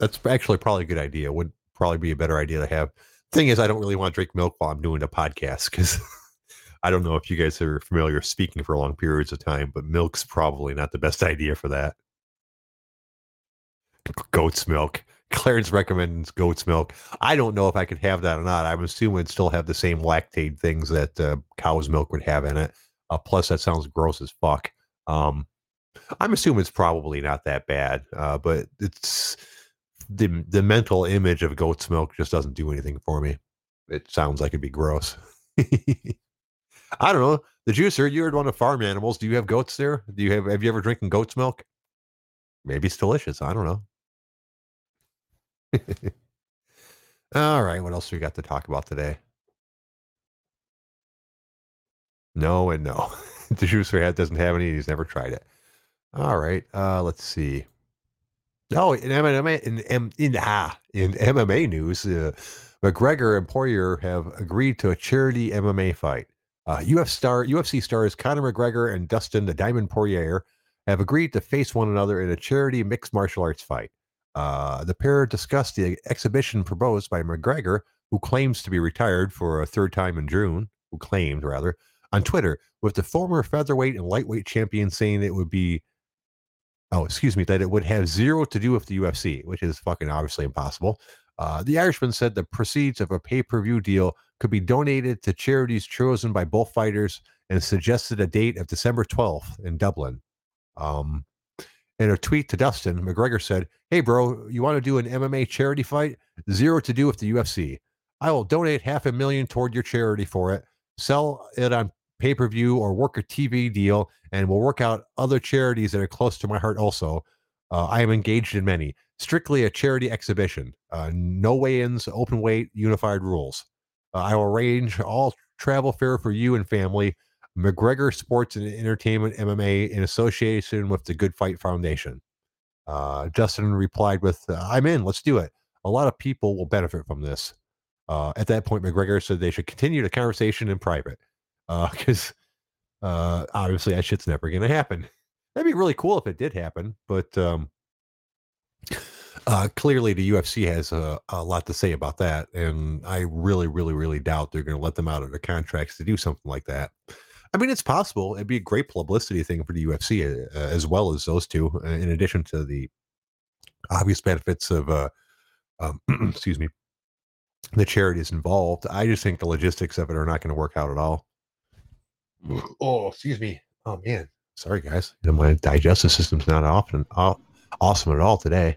that's actually probably a good idea. Would probably be a better idea to have. Thing is, I don't really want to drink milk while I'm doing a podcast because I don't know if you guys are familiar speaking for long periods of time, but milk's probably not the best idea for that. Goat's milk. Clarence recommends goat's milk. I don't know if I could have that or not. I'm assuming it'd still have the same lactate things that uh, cow's milk would have in it. Uh, plus, that sounds gross as fuck. Um, I'm assuming it's probably not that bad, uh, but it's the the mental image of goat's milk just doesn't do anything for me. It sounds like it'd be gross. I don't know. The juicer, you're one of farm animals. Do you have goats there? Do you have have you ever drinking goat's milk? Maybe it's delicious. I don't know. All right, what else we got to talk about today? No and no. the juicer hat doesn't have any. He's never tried it. All right, uh, let's see. Oh, in MMA, in, in, in, ah, in MMA news, uh, McGregor and Poirier have agreed to a charity MMA fight. Uh, UFC star UFC stars Conor McGregor and Dustin the Diamond Poirier have agreed to face one another in a charity mixed martial arts fight. Uh, the pair discussed the exhibition proposed by McGregor, who claims to be retired for a third time in June, who claimed rather, on Twitter, with the former featherweight and lightweight champion saying it would be, oh, excuse me, that it would have zero to do with the UFC, which is fucking obviously impossible. Uh, the Irishman said the proceeds of a pay per view deal could be donated to charities chosen by both fighters and suggested a date of December 12th in Dublin. Um, in a tweet to Dustin, McGregor said, Hey, bro, you want to do an MMA charity fight? Zero to do with the UFC. I will donate half a million toward your charity for it, sell it on pay per view or work a TV deal, and we'll work out other charities that are close to my heart also. Uh, I am engaged in many. Strictly a charity exhibition. Uh, no weigh ins, open weight, unified rules. Uh, I will arrange all travel fare for you and family. McGregor Sports and Entertainment MMA in association with the Good Fight Foundation. Uh, Dustin replied with, uh, "I'm in. Let's do it. A lot of people will benefit from this." Uh, at that point, McGregor said they should continue the conversation in private because uh, obviously that shit's never going to happen. That'd be really cool if it did happen, but um, uh, clearly the UFC has a, a, lot to say about that, and I really, really, really doubt they're going to let them out of their contracts to do something like that. I mean, it's possible. It'd be a great publicity thing for the UFC uh, as well as those two, uh, in addition to the obvious benefits of, uh, um, excuse me, the charities involved. I just think the logistics of it are not going to work out at all. Oh, excuse me. Oh man, sorry guys. My digestive system's not often awesome at all today.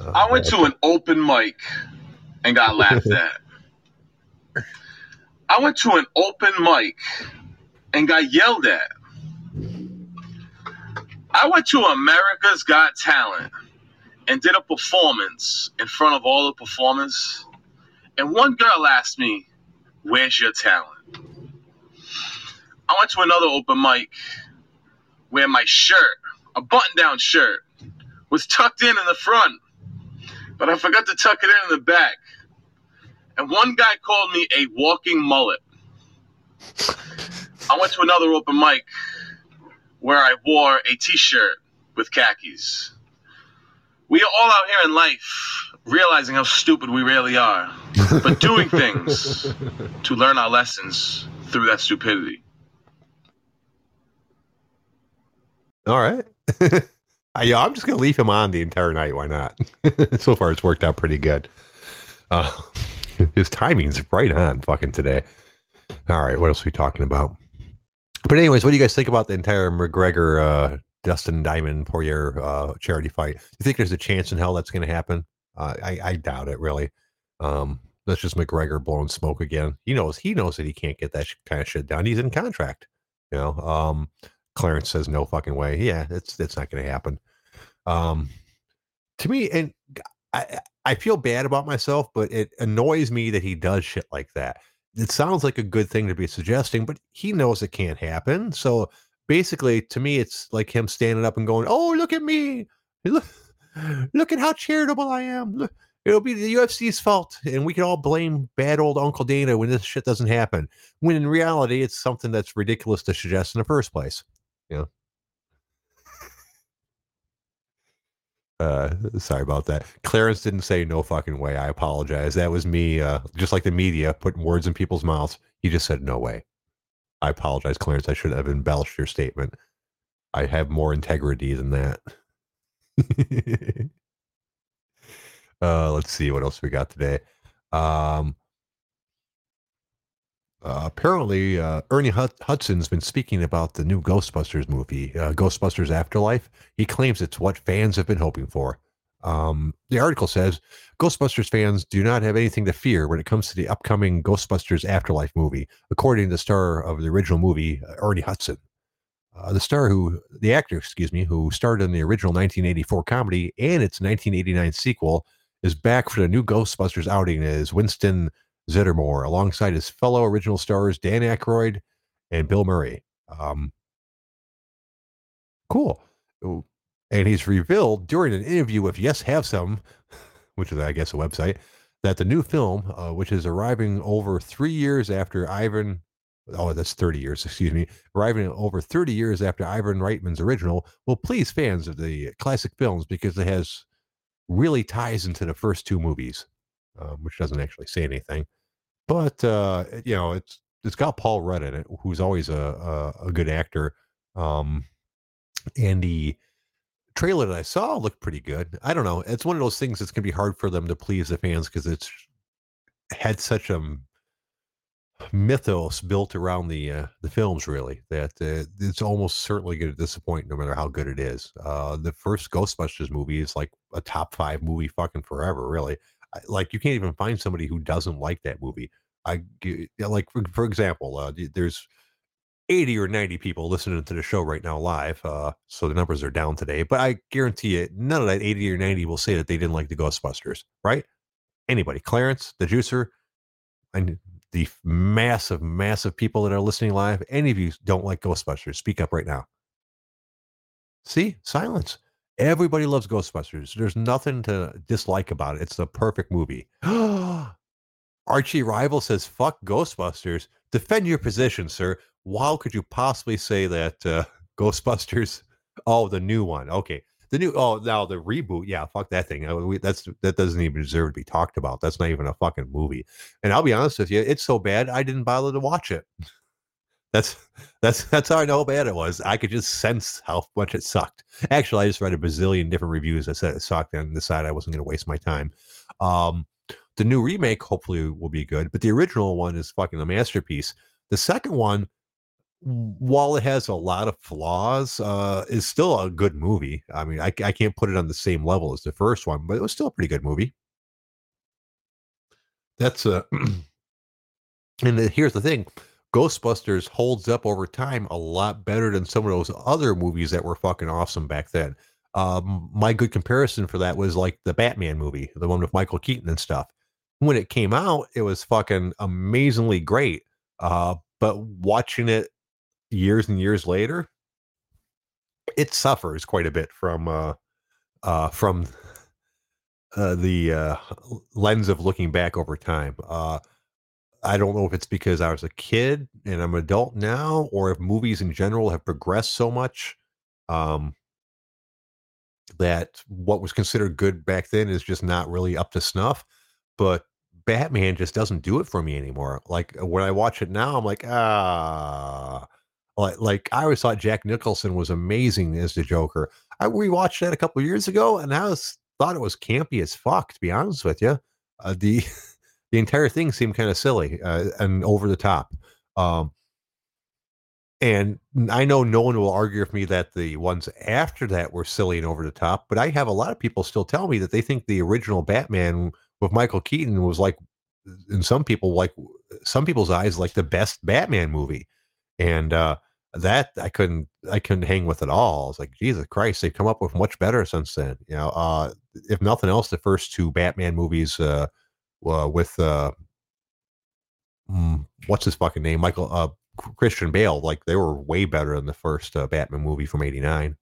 Uh, I went to an open mic and got laughed at. I went to an open mic and got yelled at. I went to America's Got Talent and did a performance in front of all the performers. And one girl asked me, Where's your talent? I went to another open mic where my shirt, a button down shirt, was tucked in in the front, but I forgot to tuck it in in the back. And one guy called me a walking mullet. I went to another open mic where I wore a t-shirt with khakis. We are all out here in life realizing how stupid we really are, but doing things to learn our lessons through that stupidity. All right. I, yeah, I'm just gonna leave him on the entire night. Why not? so far, it's worked out pretty good. Uh, his timing's right on, fucking today. All right, what else are we talking about? But anyways, what do you guys think about the entire McGregor uh, Dustin Diamond Poirier uh, charity fight? You think there's a chance in hell that's going to happen? Uh, I, I doubt it really. Um, that's just McGregor blowing smoke again. He knows he knows that he can't get that sh- kind of shit done. He's in contract. You know, um, Clarence says no fucking way. Yeah, it's it's not going to happen. Um, to me, and I I feel bad about myself, but it annoys me that he does shit like that it sounds like a good thing to be suggesting, but he knows it can't happen. So basically, to me, it's like him standing up and going, "Oh, look at me! Look, look at how charitable I am! Look, it'll be the UFC's fault, and we can all blame bad old Uncle Dana when this shit doesn't happen." When in reality, it's something that's ridiculous to suggest in the first place. Know. Uh, sorry about that. Clarence didn't say no fucking way. I apologize. That was me, uh, just like the media putting words in people's mouths. He just said no way. I apologize, Clarence. I should have embellished your statement. I have more integrity than that. uh, let's see what else we got today. Um, uh, apparently, uh, Ernie Hudson's been speaking about the new Ghostbusters movie, uh, Ghostbusters Afterlife. He claims it's what fans have been hoping for. Um, the article says Ghostbusters fans do not have anything to fear when it comes to the upcoming Ghostbusters Afterlife movie, according to the star of the original movie, uh, Ernie Hudson. Uh, the star who, the actor, excuse me, who starred in the original 1984 comedy and its 1989 sequel, is back for the new Ghostbusters outing as Winston Zeddemore alongside his fellow original stars Dan Aykroyd and Bill Murray. Um, cool. And he's revealed during an interview with Yes Have Some, which is, I guess, a website, that the new film, uh, which is arriving over three years after Ivan, oh, that's 30 years, excuse me, arriving over 30 years after Ivan Reitman's original, will please fans of the classic films because it has really ties into the first two movies, um, which doesn't actually say anything. But uh, you know, it's it's got Paul Rudd in it, who's always a a, a good actor. Um, and the trailer that I saw looked pretty good. I don't know. It's one of those things that's gonna be hard for them to please the fans because it's had such a mythos built around the uh, the films really that uh, it's almost certainly going to disappoint no matter how good it is uh, the first ghostbusters movie is like a top five movie fucking forever really like you can't even find somebody who doesn't like that movie. I like for, for example, uh, there's 80 or 90 people listening to the show right now live. Uh, so the numbers are down today, but I guarantee you, none of that 80 or 90 will say that they didn't like the Ghostbusters, right? Anybody, Clarence, the juicer, and the massive, massive people that are listening live, any of you don't like Ghostbusters, speak up right now. See, silence. Everybody loves Ghostbusters. There's nothing to dislike about it. It's the perfect movie. Archie Rival says, "Fuck Ghostbusters." Defend your position, sir. How could you possibly say that uh, Ghostbusters? Oh, the new one. Okay, the new. Oh, now the reboot. Yeah, fuck that thing. Uh, we, that's that doesn't even deserve to be talked about. That's not even a fucking movie. And I'll be honest with you, it's so bad I didn't bother to watch it. That's that's that's how I know how bad it was. I could just sense how much it sucked. Actually, I just read a bazillion different reviews that said it sucked and decided I wasn't going to waste my time. Um, the new remake hopefully will be good, but the original one is fucking a masterpiece. The second one, while it has a lot of flaws, uh, is still a good movie. I mean, I, I can't put it on the same level as the first one, but it was still a pretty good movie. That's uh, and the, here's the thing Ghostbusters holds up over time a lot better than some of those other movies that were fucking awesome back then. Um, my good comparison for that was like the Batman movie, the one with Michael Keaton and stuff. When it came out, it was fucking amazingly great. Uh, but watching it years and years later, it suffers quite a bit from uh, uh, from uh, the uh, lens of looking back over time. Uh, I don't know if it's because I was a kid and I'm an adult now, or if movies in general have progressed so much um, that what was considered good back then is just not really up to snuff. But Batman just doesn't do it for me anymore. Like when I watch it now, I'm like, ah, like like I always thought Jack Nicholson was amazing as the Joker. I rewatched that a couple years ago, and I was thought it was campy as fuck. To be honest with you, uh, the the entire thing seemed kind of silly uh, and over the top. Um, and I know no one will argue with me that the ones after that were silly and over the top, but I have a lot of people still tell me that they think the original Batman with Michael Keaton was like, in some people, like some people's eyes, like the best Batman movie. And uh, that I couldn't, I couldn't hang with at all. I was like, Jesus Christ, they've come up with much better since then. You know, uh, if nothing else, the first two Batman movies, uh, uh, with uh, mm, what's his fucking name, Michael uh, Christian Bale. Like they were way better than the first uh, Batman movie from '89.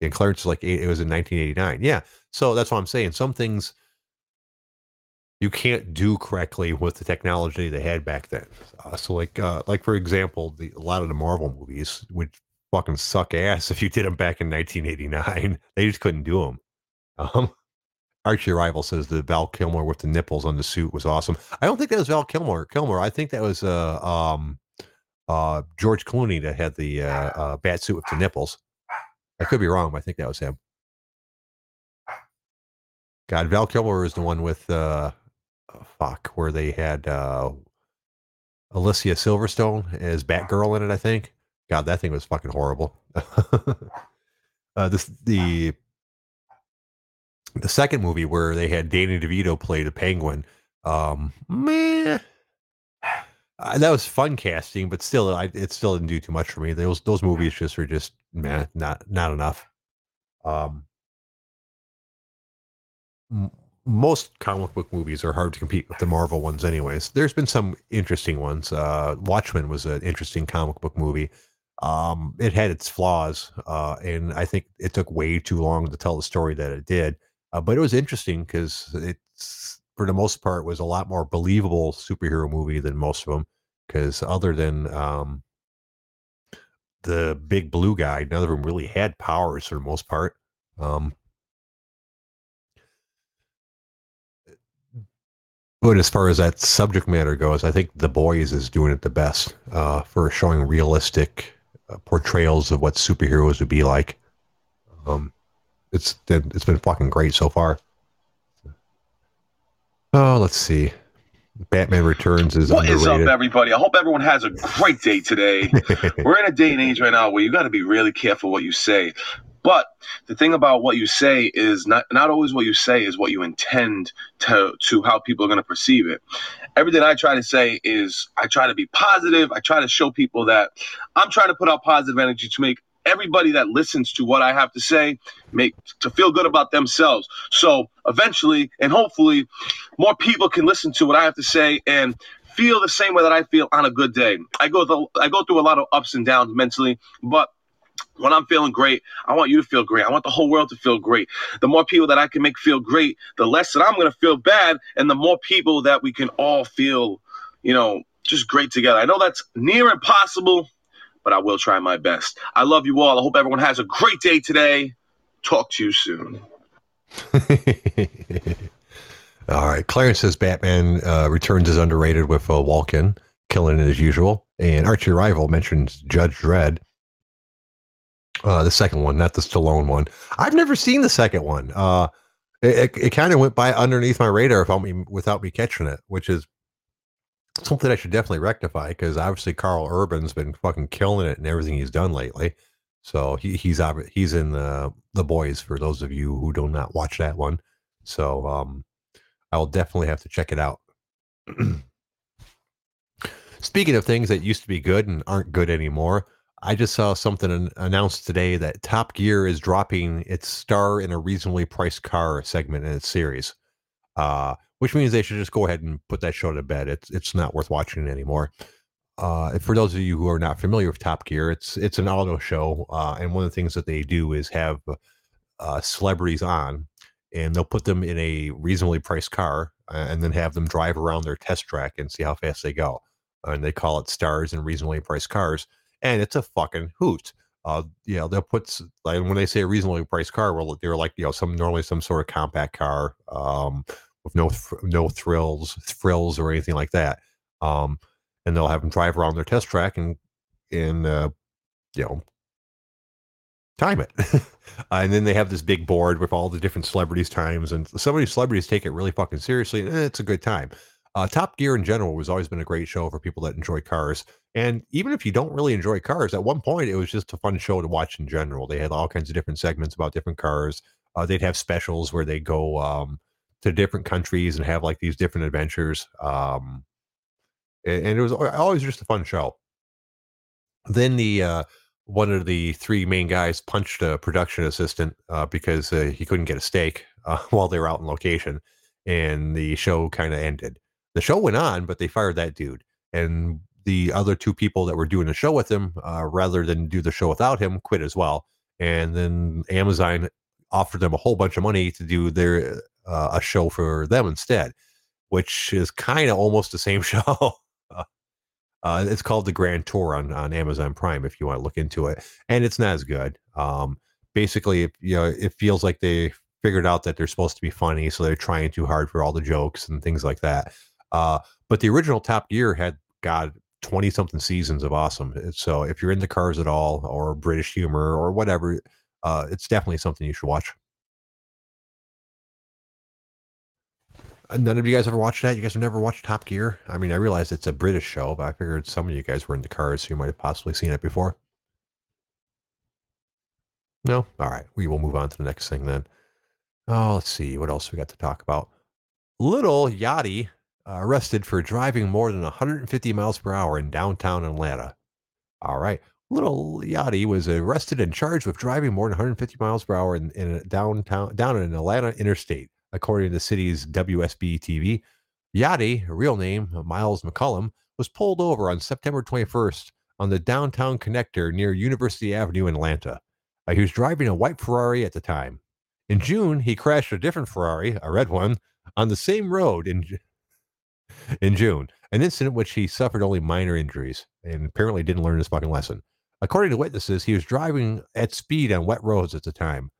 And Clarence like it was in 1989. Yeah, so that's what I'm saying. Some things you can't do correctly with the technology they had back then. Uh, so like uh, like for example, the, a lot of the Marvel movies would fucking suck ass if you did them back in 1989. They just couldn't do them. Um, Archie Rival says the Val Kilmer with the nipples on the suit was awesome. I don't think that was Val Kilmer. Kilmer. I think that was uh um uh George Clooney that had the uh, uh bat suit with the nipples. I could be wrong, but I think that was him. God, Val Kilmer is the one with uh fuck where they had uh Alicia Silverstone as Batgirl in it. I think. God, that thing was fucking horrible. uh, this the the second movie where they had Danny DeVito play the Penguin, um, man, uh, that was fun casting, but still, I, it still didn't do too much for me. Those those movies just were just man, not not enough. Um, m- most comic book movies are hard to compete with the Marvel ones, anyways. There's been some interesting ones. Uh, Watchmen was an interesting comic book movie. Um, it had its flaws, uh, and I think it took way too long to tell the story that it did. Uh, but it was interesting because it's for the most part was a lot more believable superhero movie than most of them. Because other than um, the big blue guy, none of them really had powers for the most part. Um, but as far as that subject matter goes, I think The Boys is doing it the best uh, for showing realistic uh, portrayals of what superheroes would be like. Um, it's it's been fucking great so far. Oh, let's see. Batman Returns is What underrated. is up, everybody? I hope everyone has a great day today. We're in a day and age right now where you got to be really careful what you say. But the thing about what you say is not not always what you say is what you intend to to how people are going to perceive it. Everything I try to say is I try to be positive. I try to show people that I'm trying to put out positive energy to make everybody that listens to what I have to say make to feel good about themselves. So eventually and hopefully more people can listen to what I have to say and feel the same way that I feel on a good day. I go through I go through a lot of ups and downs mentally, but when I'm feeling great, I want you to feel great. I want the whole world to feel great. The more people that I can make feel great, the less that I'm going to feel bad, and the more people that we can all feel, you know, just great together. I know that's near impossible, but I will try my best. I love you all. I hope everyone has a great day today. Talk to you soon. All right. Clarence says Batman uh, Returns is underrated with uh, Walken killing it as usual. And Archie Rival mentions Judge Dredd. Uh, the second one, not the Stallone one. I've never seen the second one. Uh, it, it, it kind of went by underneath my radar without me, without me catching it, which is something I should definitely rectify because obviously Karl Urban's been fucking killing it and everything he's done lately. So he, he's he's in the the boys for those of you who do not watch that one. So um, I will definitely have to check it out. Speaking of things that used to be good and aren't good anymore, I just saw something announced today that Top Gear is dropping its star in a reasonably priced car segment in its series, uh, which means they should just go ahead and put that show to bed. It's it's not worth watching anymore. Uh, for those of you who are not familiar with Top Gear, it's it's an auto show, uh, and one of the things that they do is have uh, celebrities on, and they'll put them in a reasonably priced car, and then have them drive around their test track and see how fast they go. And they call it stars and reasonably priced cars and it's a fucking hoot. Uh, you know, they'll put like when they say a reasonably priced car, well, they're like you know some normally some sort of compact car um, with no no thrills, thrills or anything like that. Um, and they'll have them drive around their test track and and uh, you know time it. and then they have this big board with all the different celebrities' times, and some of these celebrities take it really fucking seriously. And it's a good time. Uh, Top Gear in general has always been a great show for people that enjoy cars. And even if you don't really enjoy cars, at one point it was just a fun show to watch in general. They had all kinds of different segments about different cars. Uh, they'd have specials where they go um, to different countries and have like these different adventures. Um, and, it was always just a fun show. Then the uh, one of the three main guys punched a production assistant uh, because uh, he couldn't get a steak uh, while they were out in location, and the show kind of ended the show went on, but they fired that dude. And the other two people that were doing the show with him, uh, rather than do the show without him, quit as well. And then Amazon offered them a whole bunch of money to do their uh, a show for them instead, which is kind of almost the same show. uh, it's called the Grand Tour on, on Amazon Prime if you want to look into it, and it's not as good. Um, basically, you know, it feels like they figured out that they're supposed to be funny, so they're trying too hard for all the jokes and things like that. Uh, but the original Top Gear had God twenty something seasons of awesome. So if you're into cars at all, or British humor, or whatever, uh, it's definitely something you should watch. None of you guys ever watched that? You guys have never watched Top Gear? I mean, I realize it's a British show, but I figured some of you guys were in the cars, so you might have possibly seen it before. No? All right. We will move on to the next thing then. Oh, let's see. What else we got to talk about? Little Yachty uh, arrested for driving more than 150 miles per hour in downtown Atlanta. All right. Little Yachty was arrested and charged with driving more than 150 miles per hour in, in downtown down in Atlanta interstate, according to the city's WSB TV. Yachty, real name Miles McCollum, was pulled over on September 21st on the downtown connector near University Avenue in Atlanta. Uh, he was driving a white Ferrari at the time. In June, he crashed a different Ferrari, a red one, on the same road in in June, an incident which he suffered only minor injuries and apparently didn't learn his fucking lesson. According to witnesses, he was driving at speed on wet roads at the time.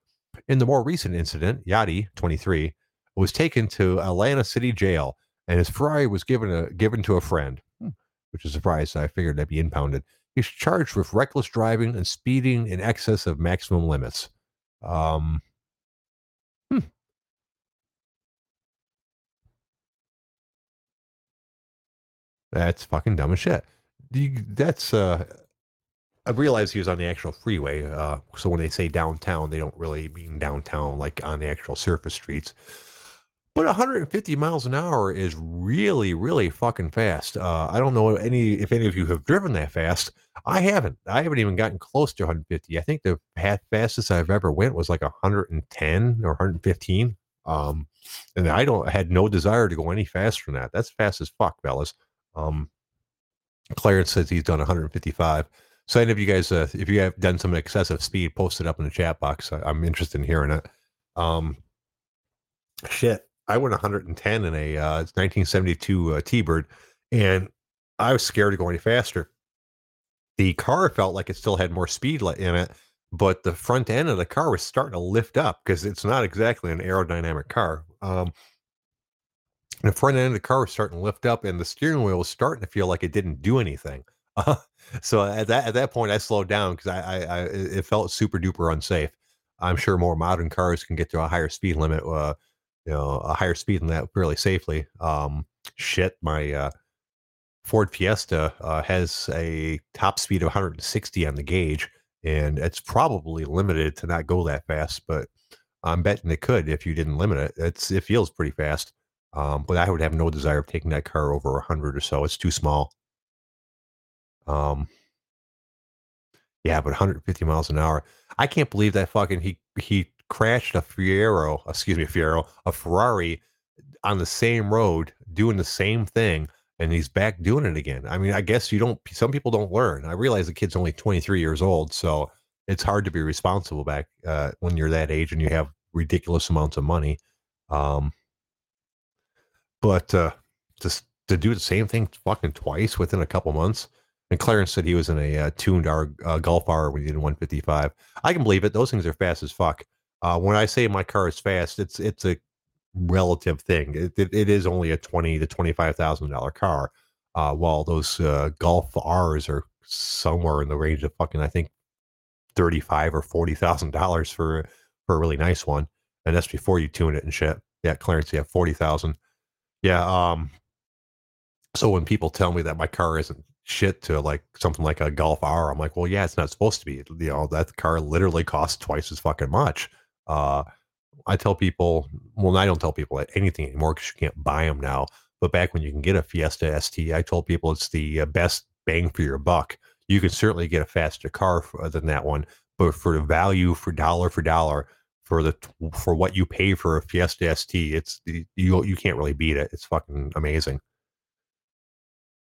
In the more recent incident, Yachty, 23, was taken to Atlanta City Jail and his Ferrari was given a, given to a friend, hmm, which is a surprise. I figured that'd be impounded. He's charged with reckless driving and speeding in excess of maximum limits. Um, hmm. That's fucking dumb as shit. That's uh, I realized he was on the actual freeway. Uh, so when they say downtown, they don't really mean downtown, like on the actual surface streets. But 150 miles an hour is really, really fucking fast. Uh, I don't know any if any of you have driven that fast. I haven't. I haven't even gotten close to 150. I think the fastest I've ever went was like 110 or 115. Um, and I don't I had no desire to go any faster than that. That's fast as fuck, fellas. Um, Clarence says he's done 155. So, any of you guys, uh, if you have done some excessive speed, post it up in the chat box. I, am interested in hearing it. Um, shit, I went 110 in a uh, 1972 uh, T-Bird, and I was scared to go any faster. The car felt like it still had more speed in it, but the front end of the car was starting to lift up because it's not exactly an aerodynamic car. Um, the front end of the car was starting to lift up, and the steering wheel was starting to feel like it didn't do anything. Uh, so at that at that point, I slowed down because I, I, I, it felt super duper unsafe. I'm sure more modern cars can get to a higher speed limit, uh, you know, a higher speed than that fairly safely. Um, shit, my uh, Ford Fiesta uh, has a top speed of 160 on the gauge, and it's probably limited to not go that fast. But I'm betting it could if you didn't limit it. It's it feels pretty fast, um, but I would have no desire of taking that car over 100 or so. It's too small. Um, yeah, but 150 miles an hour. I can't believe that fucking he he crashed a Fiero, excuse me, a Fiero, a Ferrari on the same road doing the same thing and he's back doing it again. I mean, I guess you don't. Some people don't learn. I realize the kid's only 23 years old, so it's hard to be responsible back uh, when you're that age and you have ridiculous amounts of money. Um, but uh, just to do the same thing fucking twice within a couple months. And Clarence said he was in a uh, tuned R uh, Golf R when he did 155. I can believe it. Those things are fast as fuck. Uh, when I say my car is fast, it's it's a relative thing. It, it, it is only a twenty to twenty five thousand dollar car, uh, while those uh, Golf R's are somewhere in the range of fucking I think thirty five or forty thousand dollars for for a really nice one, and that's before you tune it and shit. Yeah, Clarence, yeah, forty thousand. Yeah. Um. So when people tell me that my car isn't shit to like something like a Golf R, I'm like, well, yeah, it's not supposed to be. You know, that car literally costs twice as fucking much. Uh, I tell people, well, I don't tell people anything anymore because you can't buy them now. But back when you can get a Fiesta ST, I told people it's the uh, best bang for your buck. You can certainly get a faster car for, uh, than that one, but for the value for dollar for dollar for the for what you pay for a Fiesta ST, it's you you can't really beat it. It's fucking amazing.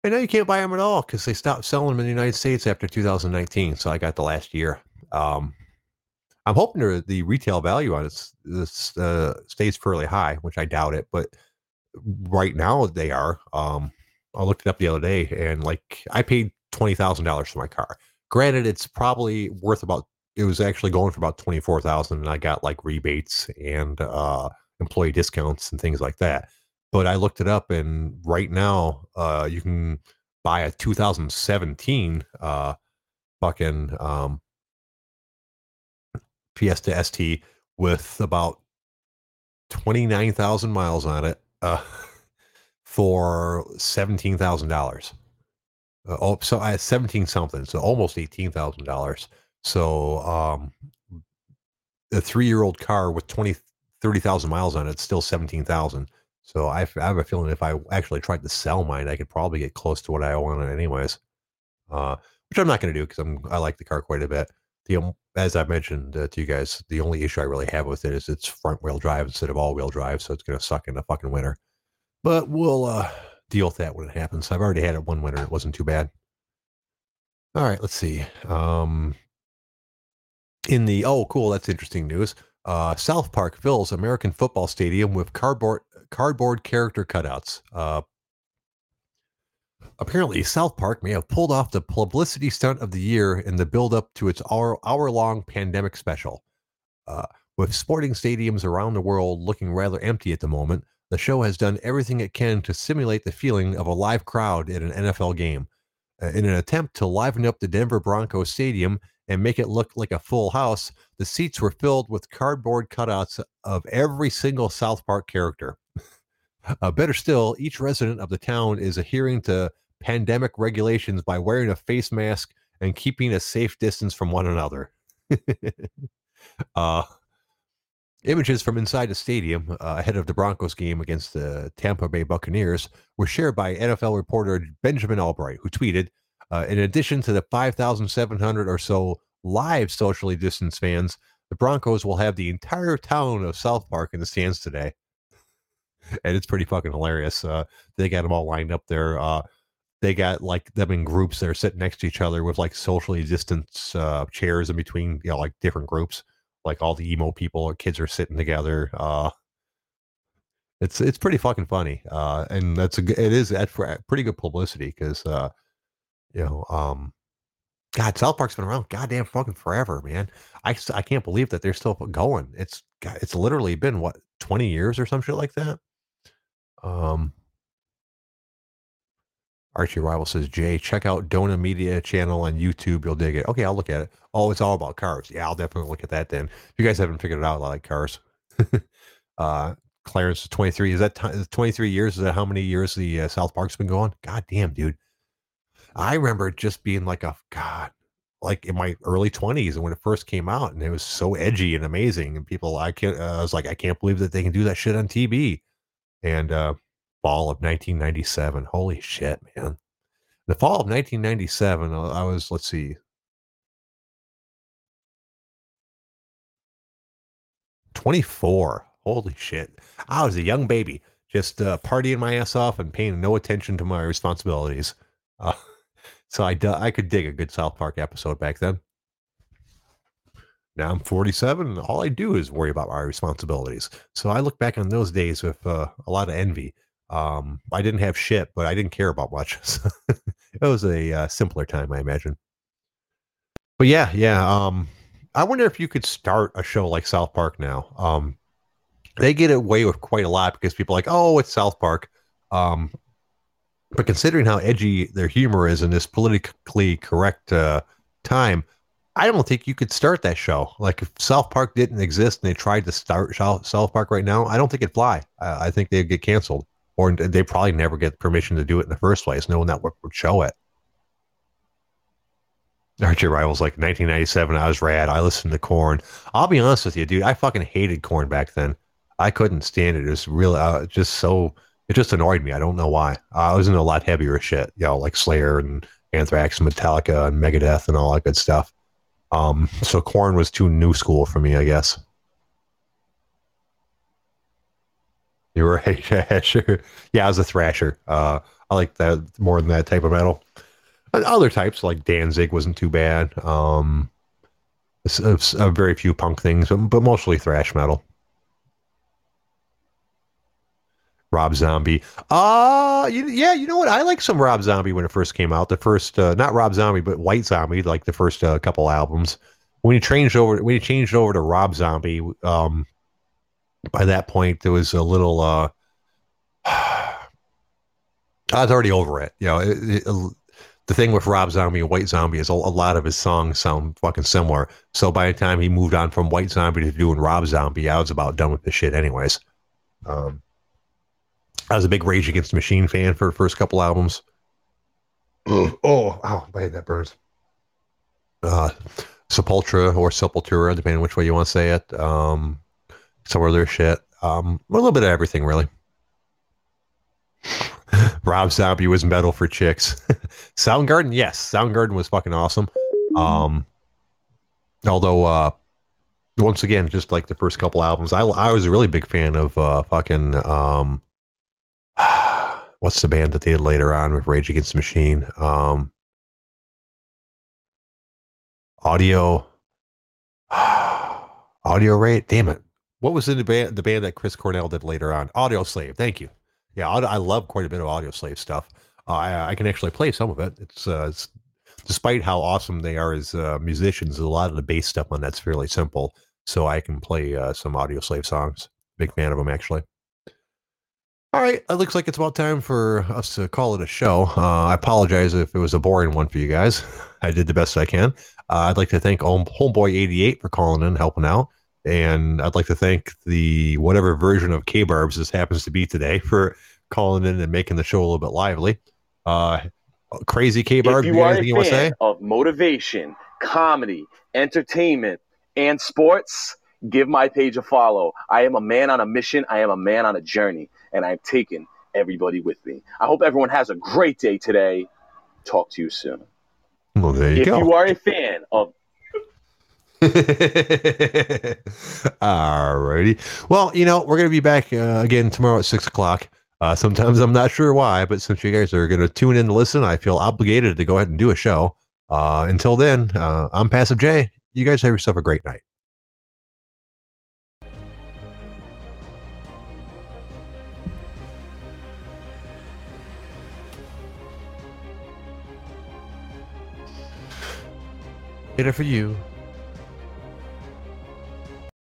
And now you can't buy them at all because they stopped selling them in the United States after 2019. So I got the last year. Um, I'm hoping the retail value on it this, uh, stays fairly high, which I doubt it, but right now they are. Um, I looked it up the other day, and like I paid twenty thousand dollars for my car. Granted, it's probably worth about. It was actually going for about twenty four thousand, and I got like rebates and uh, employee discounts and things like that. But I looked it up, and right now uh, you can buy a 2017 uh, fucking um, Fiesta ST with about 29,000 miles on it uh, for $17,000. Uh, oh, so I had 17 something, so almost $18,000. So um, a three year old car with 20, 30,000 miles on it, still 17,000. So I, I, have a feeling if I actually tried to sell mine, I could probably get close to what I wanted anyways. Uh, which I'm not going to do because I'm I like the car quite a bit the as I mentioned uh, to you guys, the only issue I really have with it is it's front wheel drive instead of all wheel drive, so it's going to suck in the fucking winter. But we'll uh, deal with that when it happens. I've already had it one winter; it wasn't too bad. All right, let's see. Um, in the oh, cool, that's interesting news. Uh, South Park fills American football stadium with cardboard cardboard character cutouts. Apparently, South Park may have pulled off the publicity stunt of the year in the build up to its hour, hour long pandemic special. Uh, with sporting stadiums around the world looking rather empty at the moment, the show has done everything it can to simulate the feeling of a live crowd at an NFL game. Uh, in an attempt to liven up the Denver Broncos stadium and make it look like a full house, the seats were filled with cardboard cutouts of every single South Park character. uh, better still, each resident of the town is adhering to pandemic regulations by wearing a face mask and keeping a safe distance from one another. uh, images from inside the stadium uh, ahead of the Broncos game against the Tampa Bay Buccaneers were shared by NFL reporter Benjamin Albright, who tweeted, uh, "In addition to the 5,700 or so live socially distanced fans, the Broncos will have the entire town of South Park in the stands today." And it's pretty fucking hilarious. Uh, they got them all lined up there. They got like them in groups that are sitting next to each other with like socially distanced uh, chairs in between, you know, like different groups. Like all the emo people or kids are sitting together. Uh, it's it's pretty fucking funny, uh, and that's a it is at pretty good publicity because uh, you know, um, God, South Park's been around goddamn fucking forever, man. I, I can't believe that they're still going. It's it's literally been what twenty years or some shit like that. Um, Archie Rival says, Jay, check out Donut Media channel on YouTube. You'll dig it. Okay, I'll look at it. Oh, it's all about cars. Yeah, I'll definitely look at that then. If you guys haven't figured it out, I like cars. uh, Clarence is 23. Is that is 23 years? Is that how many years the uh, South Park's been going? God damn, dude. I remember just being like a God, like in my early 20s and when it first came out, and it was so edgy and amazing. And people, I can't, uh, I was like, I can't believe that they can do that shit on TV. And uh, fall of 1997. Holy shit, man. The fall of 1997, uh, I was, let's see, 24. Holy shit. I was a young baby, just uh, partying my ass off and paying no attention to my responsibilities. Uh, so I, could dig a good South Park episode back then. Now I'm 47, and all I do is worry about my responsibilities. So I look back on those days with uh, a lot of envy. Um, I didn't have shit, but I didn't care about. So it was a uh, simpler time, I imagine. But yeah, yeah. Um, I wonder if you could start a show like South Park now. Um, they get away with quite a lot because people are like, oh, it's South Park. Um, but considering how edgy their humor is in this politically correct uh, time, I don't think you could start that show. Like if South Park didn't exist and they tried to start South South Park right now, I don't think it'd fly. I, I think they'd get canceled, or they probably never get permission to do it in the first place. No network would show it. Archie Rivals like 1997. I was rad. I listened to Korn. I'll be honest with you, dude. I fucking hated Korn back then. I couldn't stand it. It was really uh, just so. It just annoyed me. I don't know why. I was into a lot heavier shit, you know, like Slayer and Anthrax and Metallica and Megadeth and all that good stuff. Um, so Korn was too new school for me, I guess. You're right. Yeah, sure. Yeah, I was a thrasher. Uh, I like that more than that type of metal. And other types like Danzig wasn't too bad. Um, s- s- uh, very few punk things, but, but mostly thrash metal. Rob Zombie. Uh you, yeah, you know what? I like some Rob Zombie when it first came out. The first, uh, not Rob Zombie, but White Zombie, like the first uh, couple albums. When he changed over, when he changed over to Rob Zombie, um, by that point there was a little. uh I was already over it. You know, it, it, the thing with Rob Zombie and White Zombie is a, a lot of his songs sound fucking similar. So by the time he moved on from White Zombie to doing Rob Zombie, I was about done with the shit, anyways. Um, I was a big Rage Against the Machine fan for the first couple albums. oh, ow, my head that burns. Uh, Sepultura or Sepultura, depending on which way you want to say it. Um, some other shit. Um, a little bit of everything, really. Rob Zombie was metal for chicks. Soundgarden, yes, Soundgarden was fucking awesome. Um, although, uh, once again, just like the first couple albums, I I was a really big fan of uh, fucking um, what's the band that they did later on with Rage Against the Machine? Um, audio, audio rate. Damn it! What was in the band? The band that Chris Cornell did later on? Audioslave. Thank you. Yeah, I, I love quite a bit of Audioslave stuff. Uh, I, I can actually play some of it. It's, uh, it's despite how awesome they are as uh, musicians, a lot of the bass stuff on that's fairly simple. So I can play uh, some Audioslave songs. Big fan of them, actually. All right, it looks like it's about time for us to call it a show. Uh, I apologize if it was a boring one for you guys. I did the best I can. Uh, I'd like to thank Homeboy88 for calling in, helping out. And I'd like to thank the whatever version of K Barbs this happens to be today for calling in and making the show a little bit lively. Uh, crazy K Barb, if you you got anything you a want to say? fan of motivation, comedy, entertainment, and sports, give my page a follow. I am a man on a mission. I am a man on a journey, and I'm taking everybody with me. I hope everyone has a great day today. Talk to you soon. Well, there you if go. you are a fan of Alrighty. Well, you know, we're going to be back uh, again tomorrow at six o'clock. Uh, sometimes I'm not sure why, but since you guys are going to tune in to listen, I feel obligated to go ahead and do a show. Uh, until then, uh, I'm Passive J. You guys have yourself a great night. Later for you.